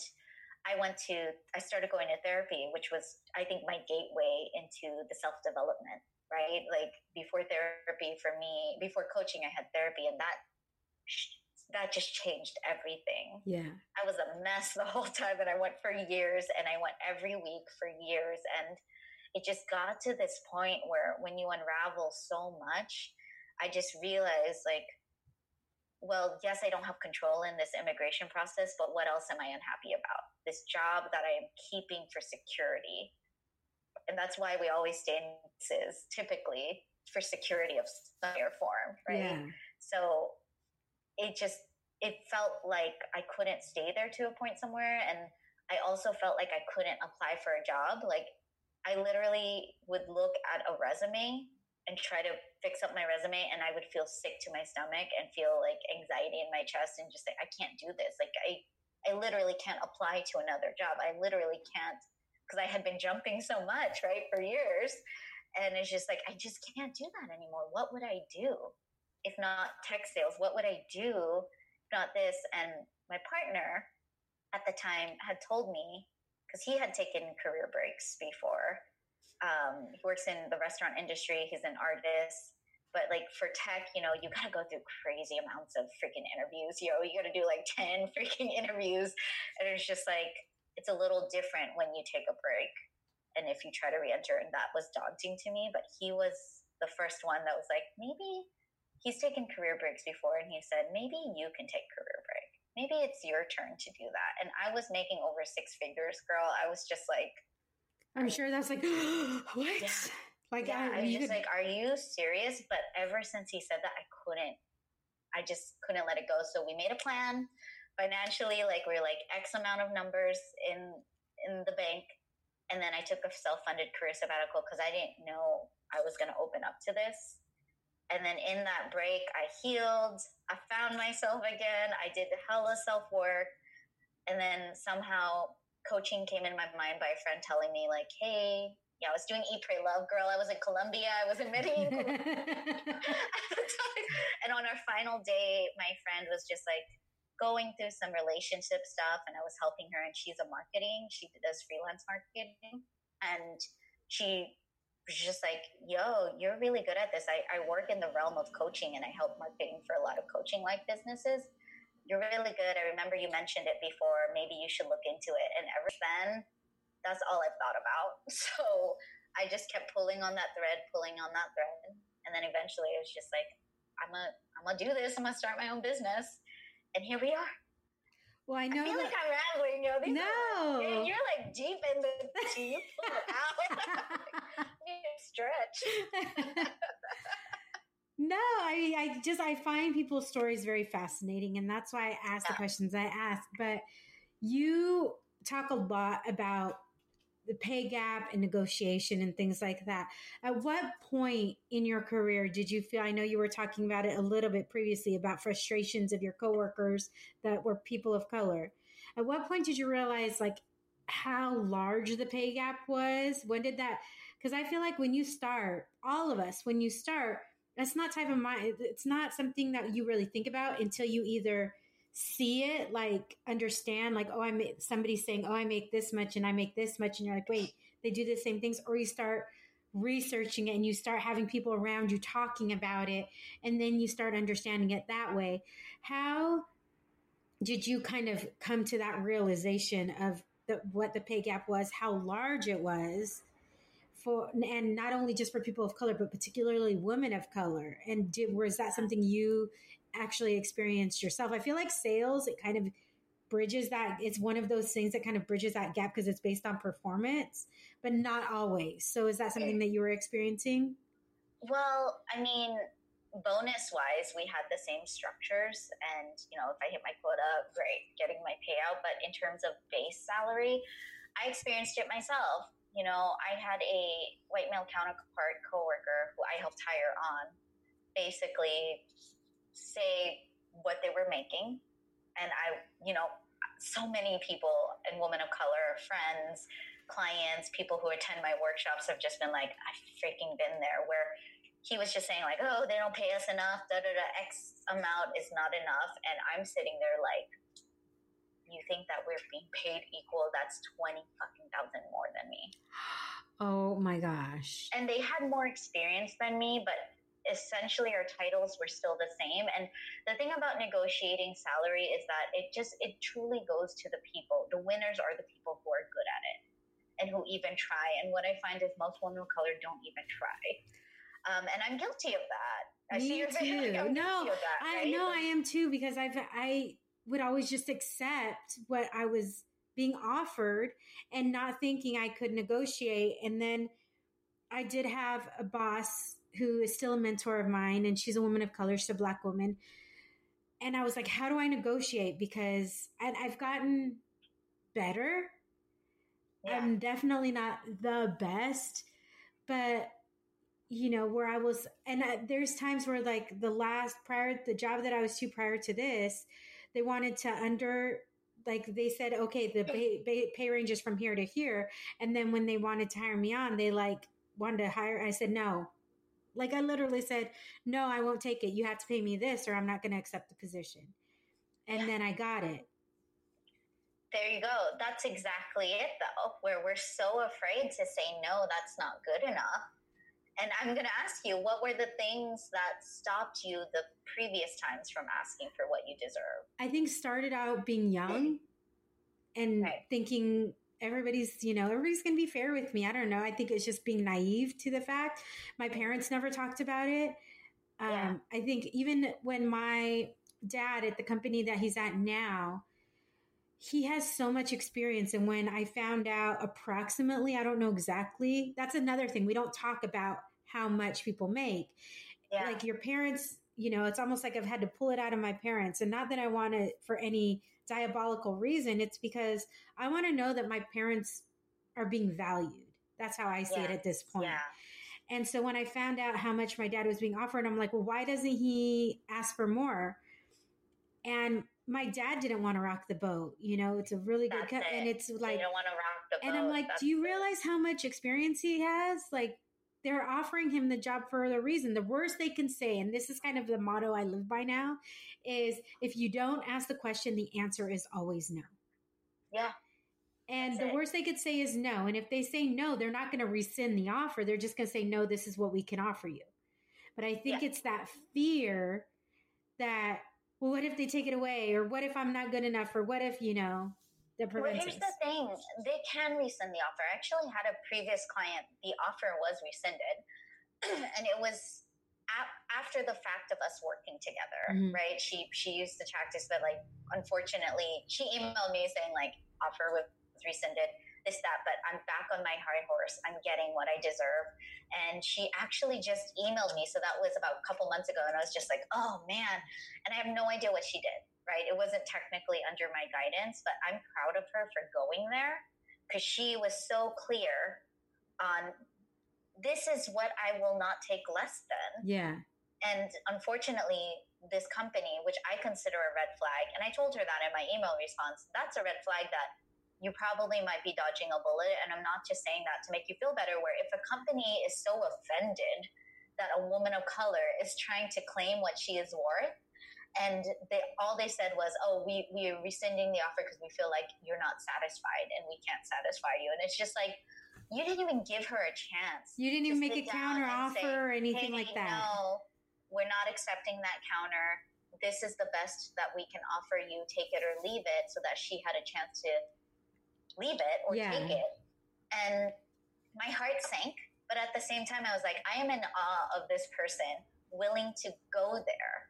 I went to, I started going to therapy, which was, I think, my gateway into the self development, right? Like before therapy for me, before coaching, I had therapy, and that that just changed everything. Yeah. I was a mess the whole time and I went for years and I went every week for years and it just got to this point where when you unravel so much, I just realized like well, yes, I don't have control in this immigration process, but what else am I unhappy about? This job that I am keeping for security. And that's why we always stay in places typically for security of some form, right? Yeah. So it just it felt like I couldn't stay there to a point somewhere and I also felt like I couldn't apply for a job. Like I literally would look at a resume and try to fix up my resume and I would feel sick to my stomach and feel like anxiety in my chest and just like I can't do this. Like I I literally can't apply to another job. I literally can't because I had been jumping so much, right, for years. And it's just like I just can't do that anymore. What would I do? if not tech sales? What would I do if not this? And my partner at the time had told me, because he had taken career breaks before. Um, he works in the restaurant industry, he's an artist. But like for tech, you know, you gotta go through crazy amounts of freaking interviews. You know, you gotta do like [laughs] 10 freaking interviews. And it's just like, it's a little different when you take a break and if you try to re-enter. And that was daunting to me. But he was the first one that was like maybe he's taken career breaks before. And he said maybe you can take career break. Maybe it's your turn to do that. And i was making over six figures girl. I was just like i'm sure that's like [gasps] what yeah. like yeah, i was just could... like are you serious but ever since he said that i couldn't i just couldn't let it go so we made a plan financially like we are like x amount of numbers in in the bank and then I took a self funded career sabbatical because I didn't know I was going to open up to this. And then in that break, I healed. I found myself again. I did the hella self work. And then somehow coaching came in my mind by a friend telling me, like, hey, yeah, I was doing Eat, Pray, Love, girl. I was in Colombia. I was in Medellin. [laughs] [laughs] and on our final day, my friend was just like, going through some relationship stuff and I was helping her and she's a marketing, she does freelance marketing and she was just like, yo, you're really good at this. I, I work in the realm of coaching and I help marketing for a lot of coaching like businesses. You're really good. I remember you mentioned it before. Maybe you should look into it. And ever then, that's all I've thought about. [laughs] So I just kept pulling on that thread, pulling on that thread. And then eventually it was just like, I'm gonna, I'm gonna do this. I'm gonna start my own business and here we are. Well, I know. I feel that... like I'm rambling, yo. These no, are, you're like deep in the deep [laughs] [laughs] You out. stretch. No, I, I just I find people's stories very fascinating, and that's why I ask yeah. the questions I ask. But you talk a lot about the pay gap and negotiation and things like that. At what point in your career did you feel? I know you were talking about it a little bit previously about frustrations of your coworkers that were people of color. At what point did you realize like how large the pay gap was? When did that? Because I feel like when you start, all of us, when you start, that's not type of mind. It's not something that you really think about until you either see it, like understand, like, oh, I make somebody saying, oh, I make this much and I make this much. And you're like, wait, they do the same things. Or you start researching it and you start having people around you talking about it. And then you start understanding it that way. How did you kind of come to that realization of the, what the pay gap was, how large it was? For, and not only just for people of color, but particularly women of color. And did, was that something you actually experienced yourself. I feel like sales, it kind of bridges that. It's one of those things that kind of bridges that gap because it's based on performance, but not always. So is that something that you were experiencing? Well, I mean, bonus wise, we had the same structures. And, you know, if I hit my quota, great, getting my payout. But in terms of base salary, I experienced it myself. You know, I had a white male counterpart coworker who I helped hire on basically say what they were making. And I, you know, so many people and women of color, friends, clients, people who attend my workshops have just been like, I've freaking been there where he was just saying like, oh, they don't pay us enough, da da da, X amount is not enough. And I'm sitting there like, you think that we're being paid equal? That's 20 fucking thousand more than me. [gasps] Oh my gosh. And they had more experience than me, but essentially our titles were still the same and the thing about negotiating salary is that it just it truly goes to the people the winners are the people who are good at it and who even try and what i find is most women of color don't even try um, and i'm guilty of that I Me [laughs] too. Like no, that, I know I am too because I've I would always just accept what I was being offered and not thinking I could negotiate. And then I did have a boss who is still a mentor of mine, and she's a woman of color, she's a black woman. And I was like, how do I negotiate? Because and I've gotten better. Yeah. I'm definitely not the best, but you know where I was, and I, there's times where like the last prior the job that I was to prior to this, they wanted to under like they said okay the pay, pay, pay range is from here to here, and then when they wanted to hire me on, they like wanted to hire. I said no, like I literally said, no, I won't take it. You have to pay me this or I'm not going to accept the position. And yeah. then I got it. There you go. That's exactly it, though, where we're so afraid to say, no, that's not good enough. And I'm going to ask you, what were the things that stopped you the previous times from asking for what you deserve? I think started out being young and right. thinking everybody's you know everybody's gonna be fair with me i don't know i think it's just being naive to the fact my parents never talked about it um, yeah. i think even when my dad at the company that he's at now he has so much experience and when i found out approximately i don't know exactly that's another thing we don't talk about how much people make yeah. like your parents you know it's almost like i've had to pull it out of my parents and not that i want it for any diabolical reason. It's because I want to know that my parents are being valued. That's how I see yeah. it at this point. Yeah. And so when I found out how much my dad was being offered, I'm like, well, why doesn't he ask for more? And my dad didn't want to rock the boat. You know, it's a really That's good, it. and it's like, you don't want to rock the boat. And I'm like, That's do you realize how much experience he has? Like, they're offering him the job for the reason. The worst they can say, and this is kind of the motto I live by now, is if you don't ask the question, the answer is always no. Yeah. And That's the it. worst they could say is no. And if they say no, they're not going to rescind the offer. They're just going to say, no, this is what we can offer you. But I think yeah. it's that fear that, well, what if they take it away? Or what if I'm not good enough? Or what if, you know, well, here's the thing they can rescind the offer. I actually had a previous client, the offer was rescinded, [clears throat] and it was after the fact of us working together, mm-hmm. right? She she used the tactics that like unfortunately she emailed me saying like offer was rescinded, this, that, but I'm back on my high horse. I'm getting what I deserve. And she actually just emailed me. So that was about a couple months ago. And I was just like, oh man. And I have no idea what she did right? It wasn't technically under my guidance, but I'm proud of her for going there because she was so clear on this is what I will not take less than. Yeah. And unfortunately, this company, which I consider a red flag, and I told her that in my email response, that's a red flag that you probably might be dodging a bullet. And I'm not just saying that to make you feel better, where if a company is so offended that a woman of color is trying to claim what she is worth, and they all they said was, "Oh, we we are rescinding the offer because we feel like you're not satisfied and we can't satisfy you." And it's just like you didn't even give her a chance. You didn't even make a counter offer say, or anything hey, like that. No, we're not accepting that counter. This is the best that we can offer you. Take it or leave it, so that she had a chance to leave it or yeah. take it. And my heart sank, but at the same time, I was like, I am in awe of this person willing to go there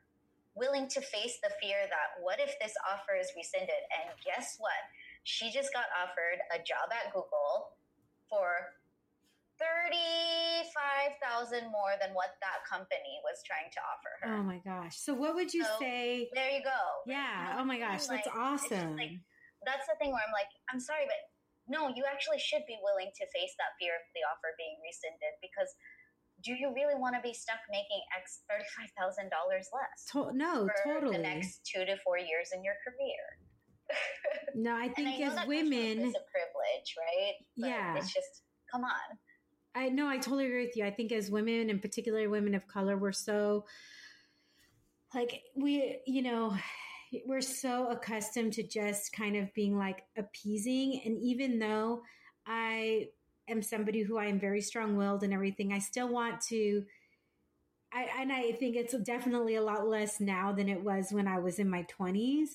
willing to face the fear that what if this offer is rescinded? And guess what? She just got offered a job at Google for 35,000 more than what that company was trying to offer her. Oh my gosh. So what would you so, say? There you go. Yeah. Oh my gosh, that's like, awesome. Like, that's the thing where I'm like, I'm sorry, but no, you actually should be willing to face that fear of the offer being rescinded because do you really want to be stuck making X thirty-five thousand dollars less? To- no, totally. The next two to four years in your career. [laughs] no, I think I as women, it's a privilege, right? But yeah, it's just come on. I know. I totally agree with you. I think as women, and particularly women of color, we're so like we, you know, we're so accustomed to just kind of being like appeasing, and even though I am somebody who I am very strong willed and everything, I still want to. I, and I think it's definitely a lot less now than it was when I was in my 20s.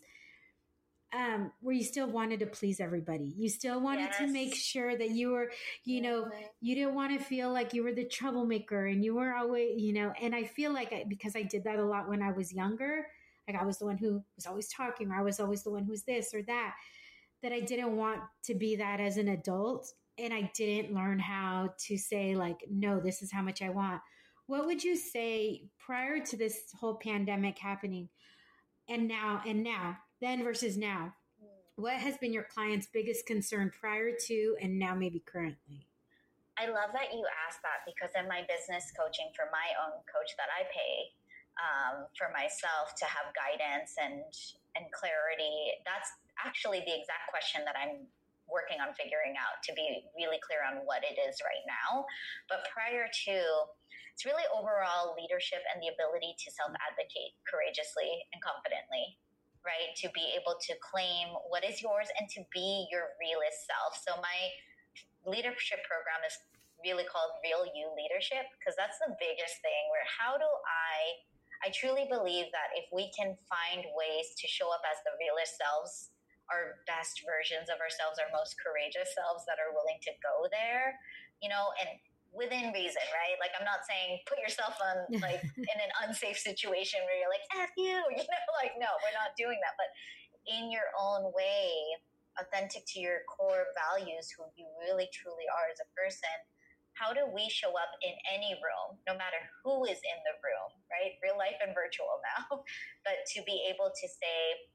Um, where you still wanted to please everybody. You still wanted yes. to make sure that you were, you know, you didn't want to feel like you were the troublemaker and you were always, you know, and I feel like I, because I did that a lot when I was younger, like I was the one who was always talking or I was always the one who's this or that, that I didn't want to be that as an adult and I didn't learn how to say, like, no, this is how much I want. What would you say prior to this whole pandemic happening and now, and now, then versus now? Hmm. What has been your client's biggest concern prior to and now, maybe currently? I love that you asked that because in my business coaching for my own coach that I pay um, for myself to have guidance and and clarity, that's actually the exact question that I'm working on figuring out to be really clear on what it is right now. But prior to, it's really overall leadership and the ability to self advocate courageously and confidently, right? To be able to claim what is yours and to be your realest self. So, my leadership program is really called Real You Leadership because that's the biggest thing where how do I I truly believe that if we can find ways to show up as the realest selves our best versions of ourselves, our most courageous selves that are willing to go there, you know, and within reason, right? Like I'm not saying put yourself on [laughs] like in an unsafe situation where you're like, F you, [laughs] you know, like no, we're not doing that. But in your own way, authentic to your core values, who you really truly are as a person, how do we show up in any room, no matter who is in the room, right? Real life and virtual [laughs] now, but to be able to say,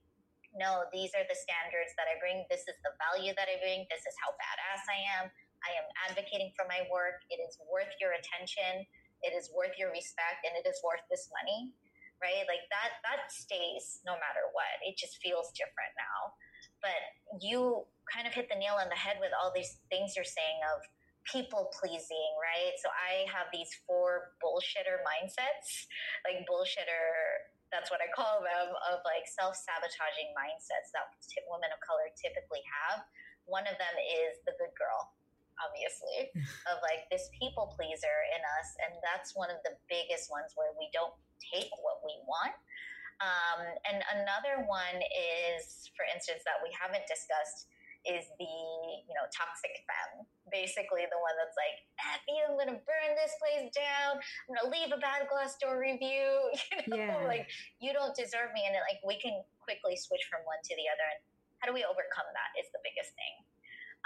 no, these are the standards that I bring. This is the value that I bring. This is how badass I am. I am advocating for my work. It is worth your attention. It is worth your respect and it is worth this money, right? Like that, that stays no matter what. It just feels different now. But you kind of hit the nail on the head with all these things you're saying of people pleasing, right? So I have these four bullshitter mindsets, like bullshitter that's what I call them, of like self sabotaging mindsets that t- women of color typically have. One of them is the good girl, obviously, [laughs] of like this people pleaser in us. And that's one of the biggest ones where we don't take what we want. Um, and another one is, for instance, that we haven't discussed is the you know toxic femme. Basically the one that's like F you i'm gonna burn this place down. I'm gonna leave a bad glassdoor review. [laughs] You know yeah. like you don't deserve me. And it, like we can quickly switch from one to the other and how do we overcome that is the biggest thing.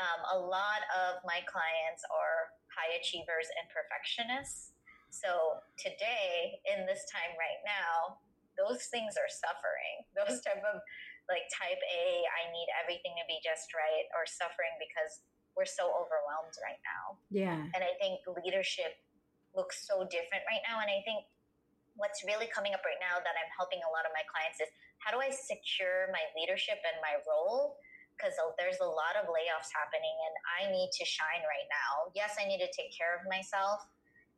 Um, a lot of my clients are high achievers and perfectionists. So today in this time right now those things are suffering. [laughs] Those type of like type A, I need everything to be just right, or suffering because we're so overwhelmed right now. Yeah. And I think leadership looks so different right now. And I think what's really coming up right now that I'm helping a lot of my clients is how do I secure my leadership and my role? Because there's a lot of layoffs happening and I need to shine right now. Yes, I need to take care of myself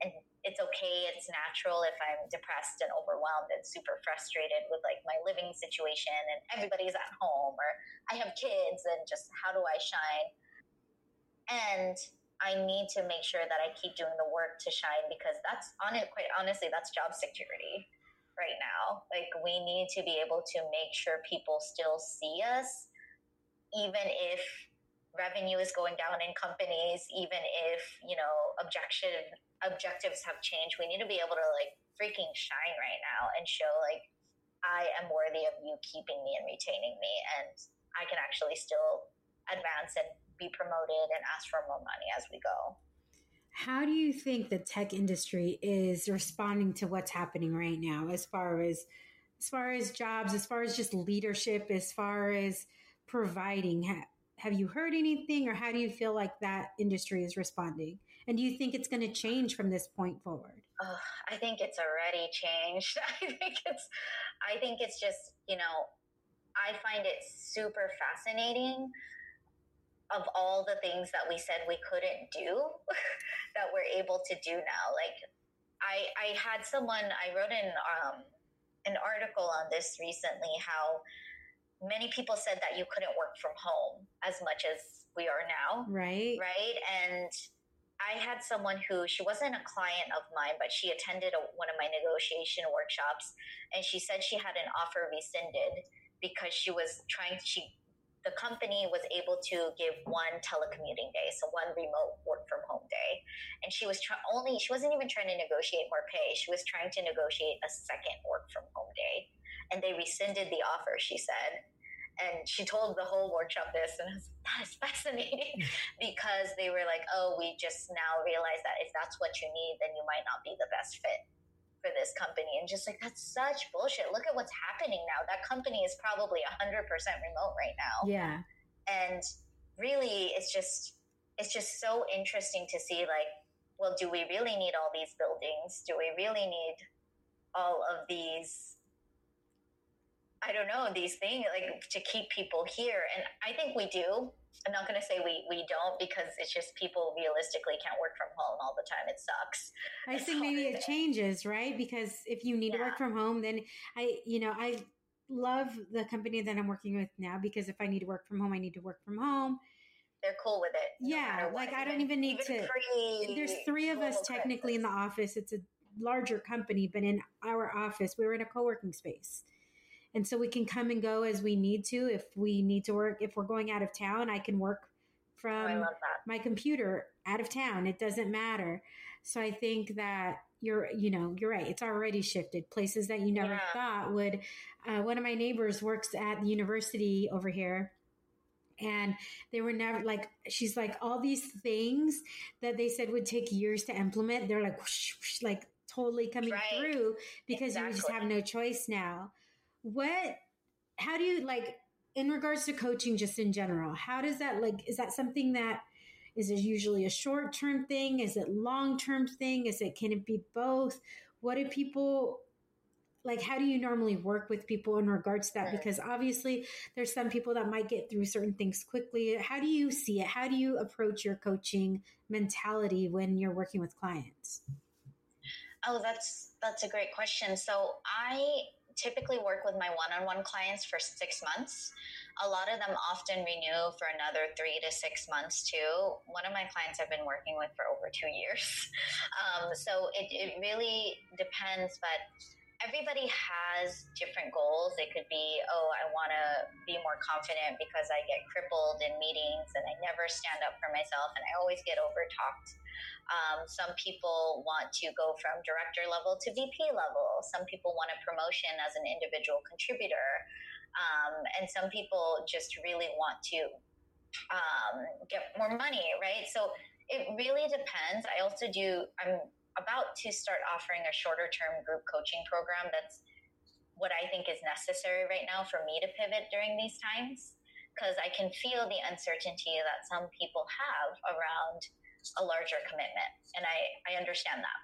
and it's okay it's natural if i'm depressed and overwhelmed and super frustrated with like my living situation and everybody's at home or i have kids and just how do i shine? And i need to make sure that i keep doing the work to shine because that's on it quite honestly that's job security right now. Like we need to be able to make sure people still see us even if revenue is going down in companies even if you know objection objectives have changed. We need to be able to like freaking shine right now and show like I am worthy of you keeping me and retaining me, and I can actually still advance and be promoted and ask for more money as we go. How do you think the tech industry is responding to what's happening right now as far as as far as jobs, as far as just leadership, as far as providing? Have you heard anything or how do you feel like that industry is responding? And do you think it's going to change from this point forward? Oh, I think it's already changed. [laughs] I think it's, I think it's just, you know, I find it super fascinating of all the things that we said we couldn't do [laughs] that we're able to do now. Like I, I had someone, I wrote in um, an article on this recently, how many people said that you couldn't work from home as much as we are now. Right. Right. And I had someone who she wasn't a client of mine, but she attended a, one of my negotiation workshops, and she said she had an offer rescinded because she was trying. She the company was able to give one telecommuting day, so one remote work from home day, and she was try- only she wasn't even trying to negotiate more pay. She was trying to negotiate a second work from home day, and they rescinded the offer. She said. And she told the whole workshop this and I was, like, that is fascinating. [laughs] [laughs] Because they were like oh we just now realize that if that's what you need then you might not be the best fit for this company. And just like that's such bullshit. Look at what's happening now. That company is probably 100% remote right now. Yeah. And really it's just it's just so interesting to see like well do we really need all these buildings? Do we really need all of these I don't know these things like to keep people here, and I think we do. I'm not going to say we we don't because it's just people realistically can't work from home all the time. It sucks. I think maybe it changes, right? Because if you need yeah. to work from home, then I, you know, I love the company that I'm working with now because if I need to work from home, I need to work from home. They're cool with it. No yeah, like I don't even need even to. There's three of us technically in the office. It's a larger company, but in our office, we were in a co working space and so we can come and go as we need to. If we need to work, if we're going out of town, I can work from oh, my computer out of town. It doesn't matter. So I think that you're, you know, you're right. It's already shifted. Places that you never yeah. thought would. Uh, one of my neighbors works at the university over here and they were never like she's like all these things that they said would take years to implement they're like whoosh, whoosh, like totally coming right. through because exactly. you just have no choice now what how do you like in regards to coaching just in general how does that like is that something that is it usually a short term thing? Is it long term thing? Is it can it be both? What do people like how do you normally work with people in regards to that? Because obviously there's some people that might get through certain things quickly. How do you see it? How do you approach your coaching mentality when you're working with clients? Oh that's that's a great question. So i typically work with my one-on-one clients for six months. A lot of them often renew for another three to six months too. One of my clients i've been working with for over two years. [laughs] Um, so it, it really depends but everybody has different goals. It could be, oh, I want to be more confident because I get crippled in meetings and I never stand up for myself and I always get overtalked. Um, some people want to go from director level to VP level. Some people want a promotion as an individual contributor. Um, and some people just really want to um, get more money, right? So it really depends. I also do, I'm about to start offering a shorter term group coaching program that's what I think is necessary right now for me to pivot during these times because I can feel the uncertainty that some people have around a larger commitment. And I, I understand that.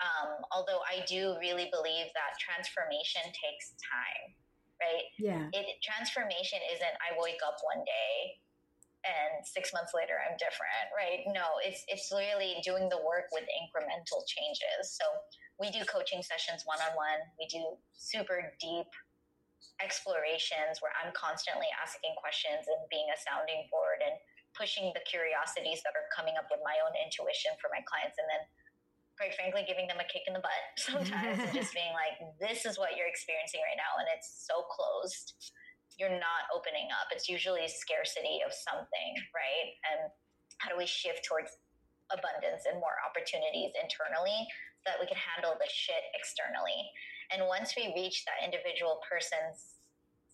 Um, although I do really believe that transformation takes time, right? Yeah. It, transformation isn't I wake up one day and six months later I'm different, right? No, it's it's really doing the work with incremental changes. So we do coaching sessions one on one. We do super deep explorations where I'm constantly asking questions and being a sounding board and pushing the curiosities that are coming up with my own intuition for my clients and then quite frankly giving them a kick in the butt [laughs] sometimes and just [laughs] being like this is what you're experiencing right now and it's so closed you're not opening up. It's usually scarcity of something, right? And how do we shift towards abundance and more opportunities internally so that we can handle the shit externally? And once we reach that individual person's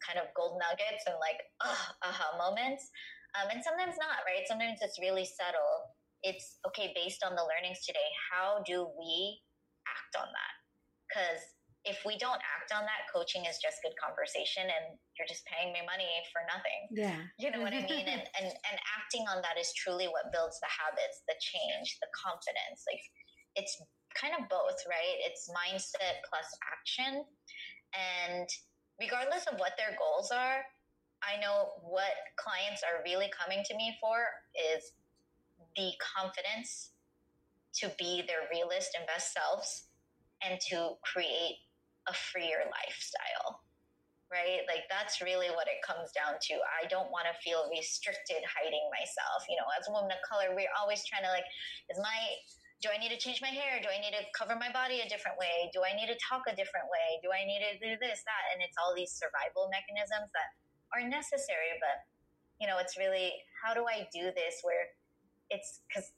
kind of gold nuggets and like aha moments, um, and sometimes not, right? Sometimes it's really subtle. It's okay, based on the learnings today, how do we act on that? Because if we don't act on that, coaching is just good conversation and you're just paying me money for nothing. Yeah. You know what I mean? And, and, [laughs] and acting on that is truly what builds the habits, the change, the confidence. Like it's kind of both, right? It's mindset plus action. And regardless of what their goals are, I know what clients are really coming to me for is the confidence to be their realist and best selves and to create a freer lifestyle right? Like that's really what it comes down to. I don't want to feel restricted hiding myself. You know, as a woman of color, we're always trying to like, is my do I need to change my hair? Do I need to cover my body a different way? Do I need to talk a different way? Do I need to do this, that? And it's all these survival mechanisms that are necessary, but you know, it's really how do I do this where it's because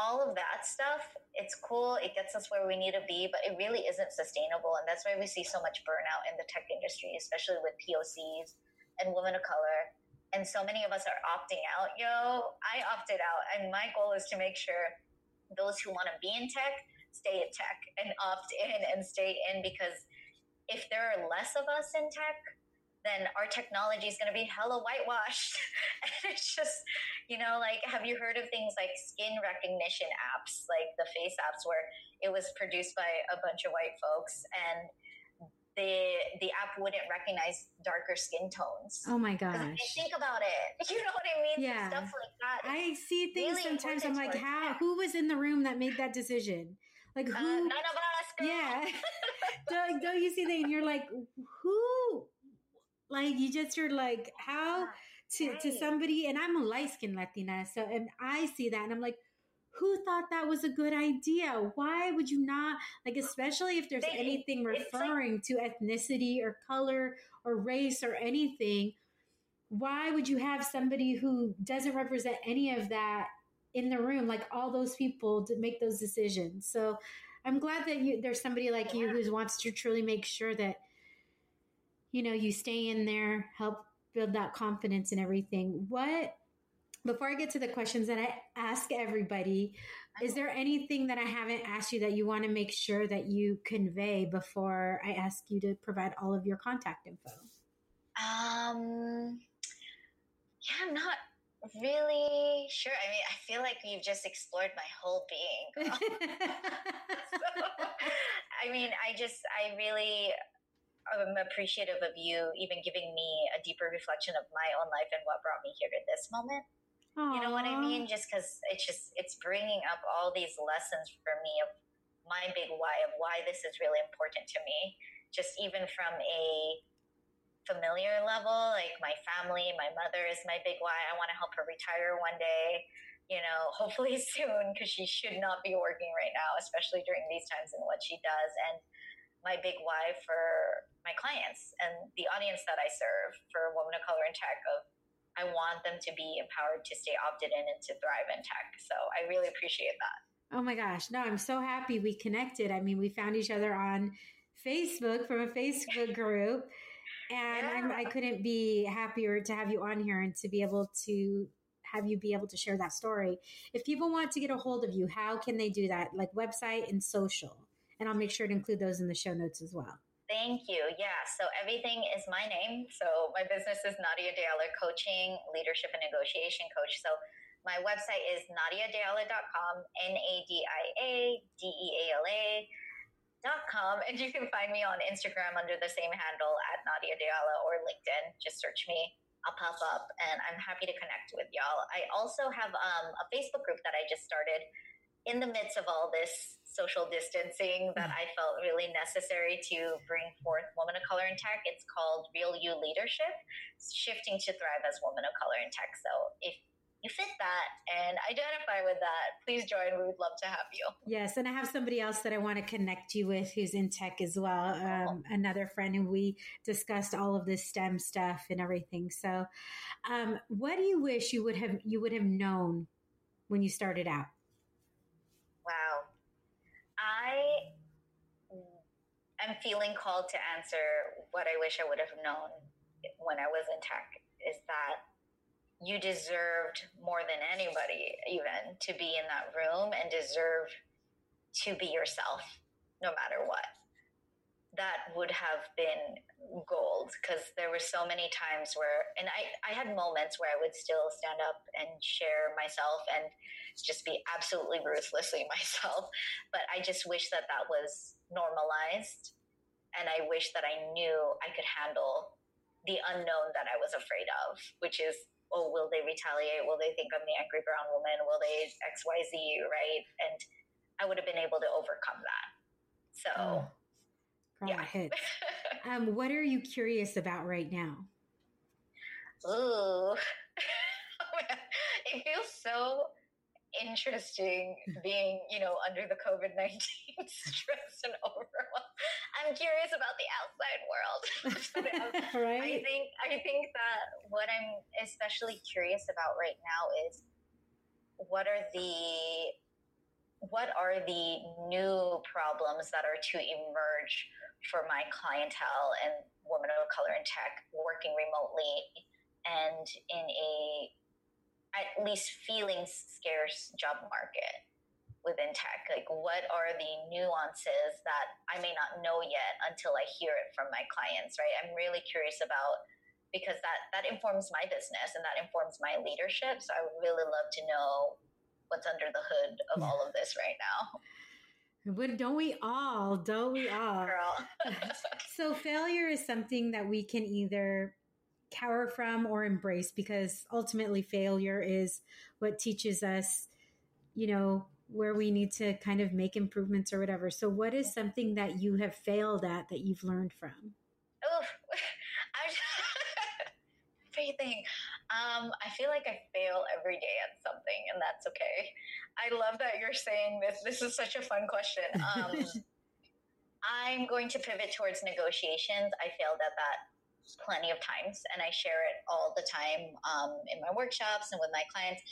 all of that stuff, it's cool. It gets us where we need to be, but it really isn't sustainable. And that's why we see so much burnout in the tech industry, especially with POCs and women of color. And so many of us are opting out. Yo, I opted out. And my goal is to make sure those who want to be in tech stay in tech and opt in and stay in because if there are less of us in tech, then our technology is going to be hella whitewashed. [laughs] and it's just, you know, like, have you heard of things like skin recognition apps, like the face apps, where it was produced by a bunch of white folks and the the app wouldn't recognize darker skin tones. Oh my gosh! Think about it. [laughs] You know what I mean? Yeah. Stuff like that. I see things really sometimes. I'm like, how? Who was in the room that made that decision? Like uh, who? Uh, none of us. Girl. Yeah. [laughs] don't, don't you see that? And you're like, who? Like you just are like how to to somebody, and I'm a light skinned Latina, so and I see that, and I'm like, who thought that was a good idea? Why would you not like, especially if there's anything referring like, to ethnicity or color or race or anything? Why would you have somebody who doesn't represent any of that in the room, like all those people to make those decisions? So I'm glad that you there's somebody like you who wants to truly make sure that you know you stay in there, help build that confidence and everything. What before I get to the questions that I ask everybody, is there anything that I haven't asked you that you want to make sure that you convey before I ask you to provide all of your contact info? Um, yeah, I'm not really sure. I mean, I feel like you've just explored my whole being. [laughs] [laughs] so, I mean, I just, I really I'm appreciative of you even giving me a deeper reflection of my own life and what brought me here to this moment. Aww. You know what I mean? Just because it's just it's bringing up all these lessons for me of my big why of why this is really important to me. Just even from a familiar level, like my family, my mother is my big why. I want to help her retire one day. You know, [laughs] hopefully soon because she should not be working right now, especially during these times and what she does. And my big why for my clients and the audience that I serve for women of color in tech of I want them to be empowered to stay opted in and to thrive in tech. So I really appreciate that. Oh my gosh. No, I'm so happy we connected. I mean, we found each other on Facebook from a Facebook [laughs] group. And yeah. I couldn't be happier to have you on here and to be able to have you be able to share that story. If people want to get a hold of you, how can they do that? Like website and social. And I'll make sure to include those in the show notes as well. Thank you. Yeah. So everything is my name. So my business is Nadia De Ala Coaching, Leadership and Negotiation Coach. So my website is nadiadeala.com, N A D I A D E A L A. Dot com and you can find me on Instagram under the same handle at Nadia Deala or LinkedIn. Just search me. I'll pop up and I'm happy to connect with y'all. I also have um, a Facebook group that I just started in the midst of all this social distancing that I felt really necessary to bring forth Women of Color in Tech. It's called Real You Leadership, Shifting to Thrive as Women of Color in Tech. So if you fit that and identify with that, please join. We would love to have you. Yes, and I have somebody else that I want to connect you with who's in tech as well. Um, another friend, and we discussed all of this STEM stuff and everything. So, um, what do you wish you would have you would have known when you started out? I am feeling called to answer what I wish I would have known when I was in tech is that you deserved more than anybody, even to be in that room and deserve to be yourself no matter what. That would have been gold because there were so many times where and I, I had moments where i would still stand up and share myself and just be absolutely ruthlessly [laughs] myself. But i just wish that that was normalized. And i wish that i knew i could handle the unknown that i was afraid of which is oh will they retaliate? Will they think i'm the angry brown woman? Will they xyz right? And i would have been able to overcome that. So oh yeah. [laughs] um, what are you curious about right now? Ooh, [laughs] it feels so interesting hmm. being, you know, under the COVID 19 [laughs] stress and overwhelm. I'm curious about the outside world. [laughs] Um, [laughs] right. I think I think that what I'm especially curious about right now is what are the what are the new problems that are to emerge for my clientele and women of color in tech working remotely and in a at least feeling scarce job market within tech? Like what are the nuances that i may not know yet until i hear it from my clients right? I'm really curious about because that that informs my business and that informs my leadership. So i would really love to know what's under the hood of all of this right now. But don't we all? Don't we all? [laughs] so failure is something that we can either cower from or embrace because ultimately failure is what teaches us, you know, where we need to kind of make improvements or whatever. So what is something that you have failed at that you've learned from? Oh, [laughs] everything. [laughs] Um, I feel like I fail every day at something, and that's okay. I love that you're saying this. This is such a fun question. Um, [laughs] I'm going to pivot towards negotiations. I failed at that plenty of times, and I share it all the time um, in my workshops and with my clients.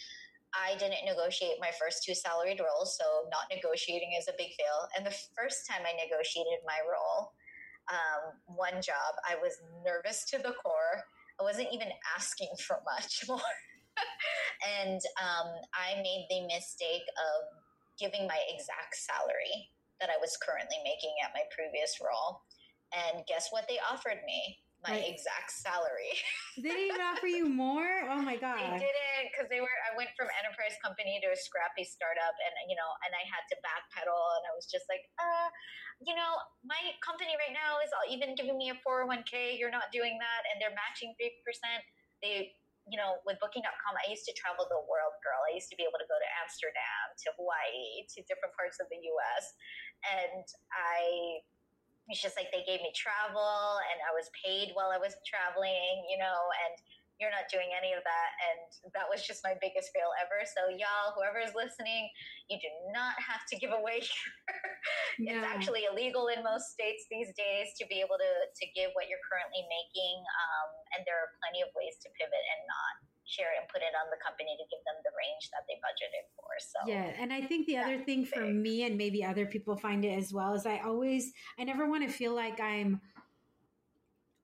I didn't negotiate my first two salaried roles, so not negotiating is a big fail. And the first time I negotiated my role, um, one job, I was nervous to the core. I wasn't even asking for much [laughs] more. and um, I made the mistake of giving my exact salary that I was currently making at my previous role. And guess what they offered me? My right. exact salary. [laughs] they didn't even offer you more? Oh my god. They didn't because they were I went from enterprise company to a scrappy startup and you know, and I had to backpedal and I was just like, uh, you know, my company right now is even giving me a 401k, you're not doing that and they're matching 3%. They you know, with booking.com, I used to travel the world, girl. I used to be able to go to Amsterdam, to Hawaii, to different parts of the US. And I it's just like they gave me travel and I was paid while I was traveling, you know, and you're not doing any of that. And that was just my biggest fail ever. So, y'all, whoever is listening, you do not have to give away [laughs] your. it's actually illegal in most states these days to be able to, to give what you're currently making. Um, and there are plenty of ways to pivot and not share and put it on the company to give them the range that they budgeted for. So yeah, and I think the other thing big. for me and maybe other people find it as well is I always I never want to feel like I'm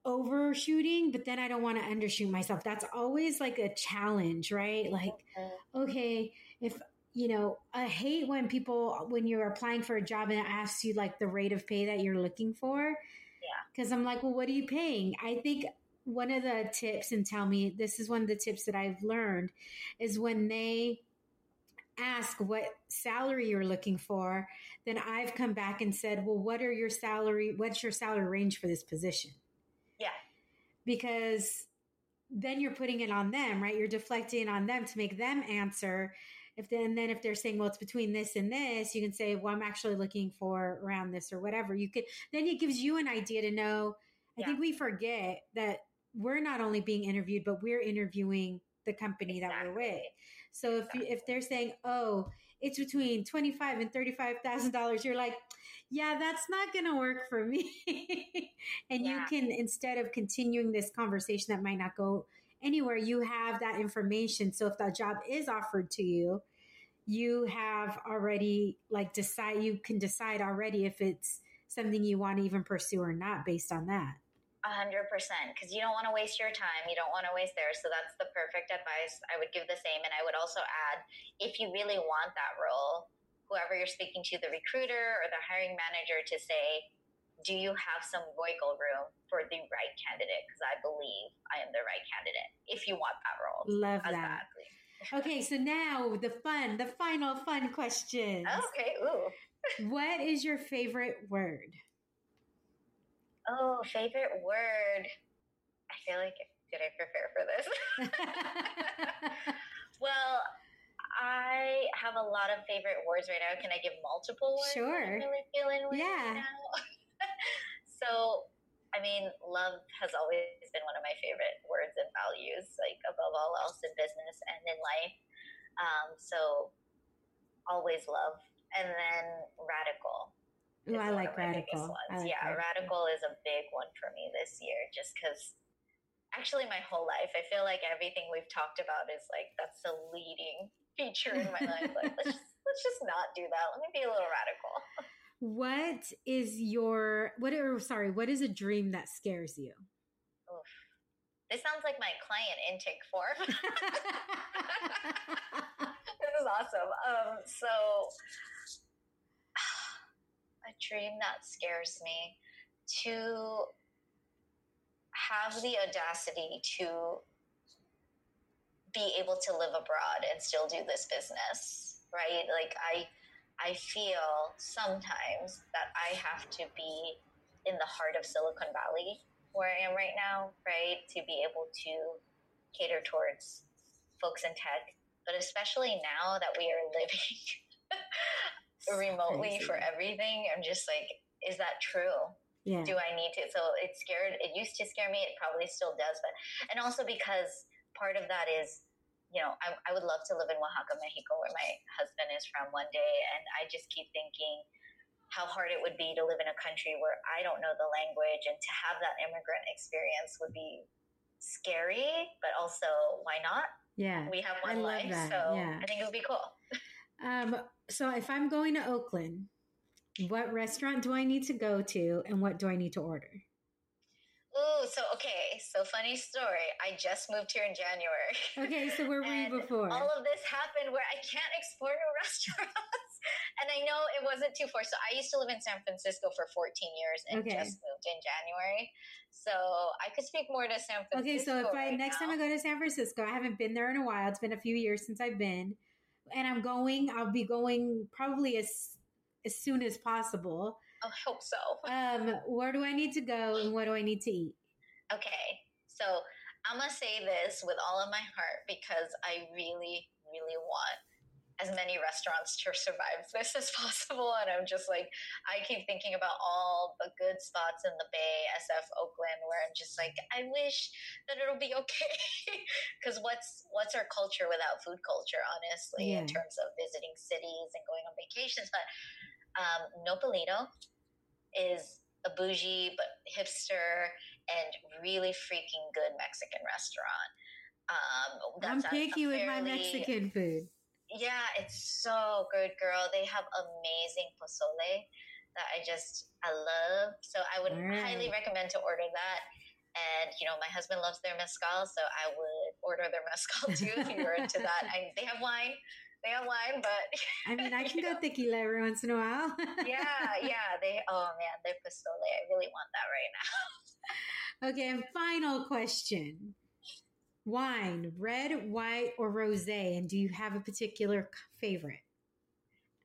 overshooting, but then I don't want to undershoot myself. That's always like a challenge, right? Like, mm-hmm. okay, if you know, I hate when people when you're applying for a job and it asks you like the rate of pay that you're looking for. Yeah. Because I'm like, well, what are you paying? I think one of the tips, and tell me this is one of the tips that I've learned, is when they ask what salary you're looking for, then I've come back and said, well, what are your salary? What's your salary range for this position? Yeah. Because then you're putting it on them, right? You're deflecting on them to make them answer. If then, then if they're saying, well, it's between this and this, you can say, well, I'm actually looking for around this or whatever. You could, then it gives you an idea to know. I think we forget that we're not only being interviewed, but we're interviewing the company exactly. that we're with. So if exactly. you, if they're saying, "Oh, it's between twenty five and thirty five thousand dollars," you're like, "Yeah, that's not going to work for me." [laughs] and yeah. you can instead of continuing this conversation that might not go anywhere, you have that information. So if that job is offered to you, you have already like decide. You can decide already if it's something you want to even pursue or not based on that hundred percent, because you don't want to waste your time. You don't want to waste theirs. So that's the perfect advice. I would give the same, and I would also add, if you really want that role, whoever you're speaking to, the recruiter or the hiring manager, to say, do you have some wiggle room for the right candidate? Because I believe I am the right candidate. If you want that role, love that. [laughs] okay, so now the fun, the final fun question. Okay, ooh. what is your favorite word? Oh, favorite word. I feel like did I prepare for this? [laughs] [laughs] well, I have a lot of favorite words right now. Can I give multiple words? Sure. I'm really feeling yeah. now. [laughs] so, I mean, love has always been one of my favorite words and values, like above all else in business and in life. Um, so, always love. And then radical. Ooh, I like radical. I like yeah, radical. radical is a big one for me this year, just because. Actually, my whole life, I feel like everything we've talked about is like that's the leading feature in my life. Like, let's just, [laughs] let's just not do that. Let me be a little radical. What is your what? Are, sorry, what is a dream that scares you? Oof. This sounds like my client intake form. [laughs] [laughs] this is awesome. Um, so dream that scares me to have the audacity to be able to live abroad and still do this business right? Like i i feel sometimes that i have to be in the heart of silicon valley where i am right now right? To be able to cater towards folks in tech but especially now that we are [laughs] living remotely for everything. I'm just like, is that true? Yeah. Do I need to? So it scared. It used to scare me. It probably still does. But and also because part of that is you know, I, I would love to live in Oaxaca, Mexico, where my husband is from one day. And I just keep thinking how hard it would be to live in a country where I don't know the language and to have that immigrant experience would be scary, but also why not? Yeah. We have one life. That. So yeah. I think it would be cool. [laughs] Um, so if I'm going to Oakland, what restaurant do I need to go to and what do I need to order? Oh, so okay. So funny story. I just moved here in January. Okay, so where were you before? All of this happened where I can't explore new [laughs] restaurants. and I know it wasn't too far. So I used to live in San Francisco for 14 years and okay. just moved in January. So I could speak more to San Francisco. Okay, so if I right next now. time I go to San Francisco, I haven't been there in a while. It's been a few years since I've been. And I'm going, I'll be going probably as as soon as possible. I hope so. [laughs] Um, where do I need to go and what do I need to eat? Okay, so I'm gonna say this with all of my heart because I really, really want as many restaurants to survive [laughs] this as possible. And I'm just like, I keep thinking about all the good spots in the Bay, SF, Oakland, where I'm just like, I wish that it'll be [laughs] okay. Because what's what's our culture without food culture, honestly, yeah. in terms of visiting cities and going on vacations? But um, Nopalito is a bougie but hipster and really freaking good Mexican restaurant. Um, I'm picky with my Mexican food. Yeah, it's so good, girl. They have amazing pozole that I just I love. So I would right. highly mm. recommend to order that. And you know, my husband loves their mezcal, so I would order their [laughs] mezcal too if you're into that. [laughs] I, they have wine they have wine, but I mean, I [laughs] can go know. tequila every once in a while. yeah, yeah. They oh man, their pozole. I really want that right now. okay, and final question: wine, red, white, or rosé? And do you have a particular favorite?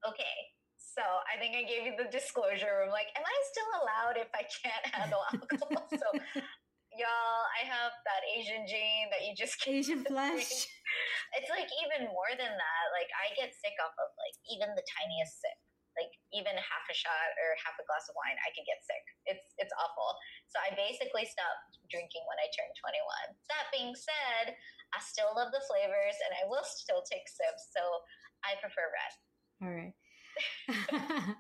Okay, so I think I gave you the disclosure. I'm like, am I still allowed if I can't handle alcohol? [laughs] so y'all, I have that Asian gene that you just Asian [laughs] flesh. It's like even more than that. Like I get sick off of like even the tiniest sip. Like even half a shot or half a glass of wine, I could get sick. It's it's awful. So I basically stopped drinking when I turned 21. That being said, I still love the flavors and I will still take sips. So I prefer red. All right. [laughs]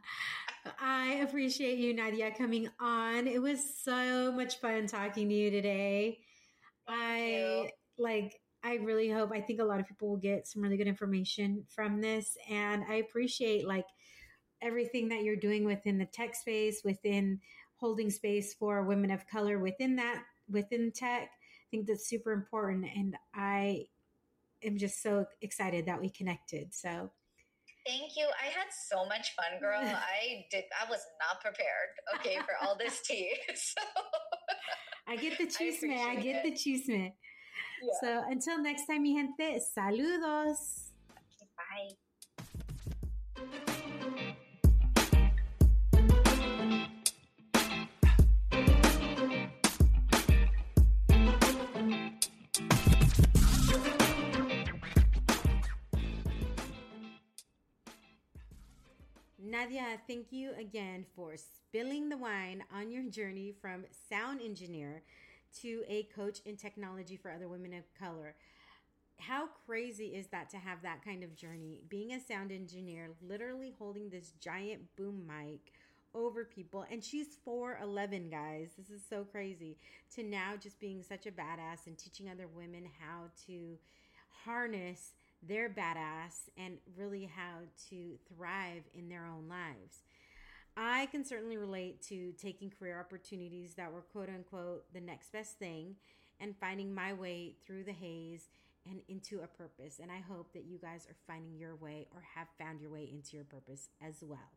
I appreciate you, Nadia, coming on. It was so much fun talking to you today. Thank I you. like I really hope I think a lot of people will get some really good information from this and I appreciate like everything that you're doing within the tech space, within holding space for women of color within that within tech. I think that's super important and I am just so excited that we connected. So Thank you. I had so much fun, girl. [laughs] I did. I was not prepared. Okay, for all this [laughs] tea. [laughs] So I get the chisme. I, I get it. the chisme. Yeah. So until next time, mi gente. Saludos. Okay, bye. Nadia, thank you again for spilling the wine on your journey from sound engineer to a coach in technology for other women of color. How crazy is that to have that kind of journey? Being a sound engineer, literally holding this giant boom mic over people, and she's 4'11, guys. This is so crazy. To now just being such a badass and teaching other women how to harness their badass and really how to thrive in their own lives. I can certainly relate to taking career opportunities that were quote unquote the next best thing and finding my way through the haze and into a purpose. And I hope that you guys are finding your way or have found your way into your purpose as well.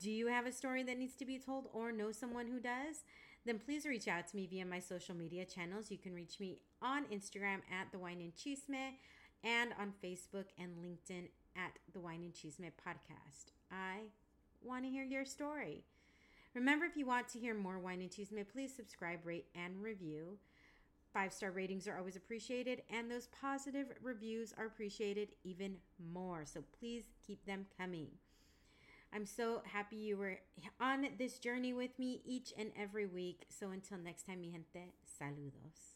Do you have a story that needs to be told or know someone who does? Then please reach out to me via my social media channels. You can reach me on Instagram at the wine and chisme and on Facebook and LinkedIn at the Wine and Chisme podcast. I want to hear your story. Remember, if you want to hear more Wine and Chisme, please subscribe, rate, and review. Five star ratings are always appreciated, and those positive reviews are appreciated even more. So please keep them coming. I'm so happy you were on this journey with me each and every week. So until next time, mi gente, saludos.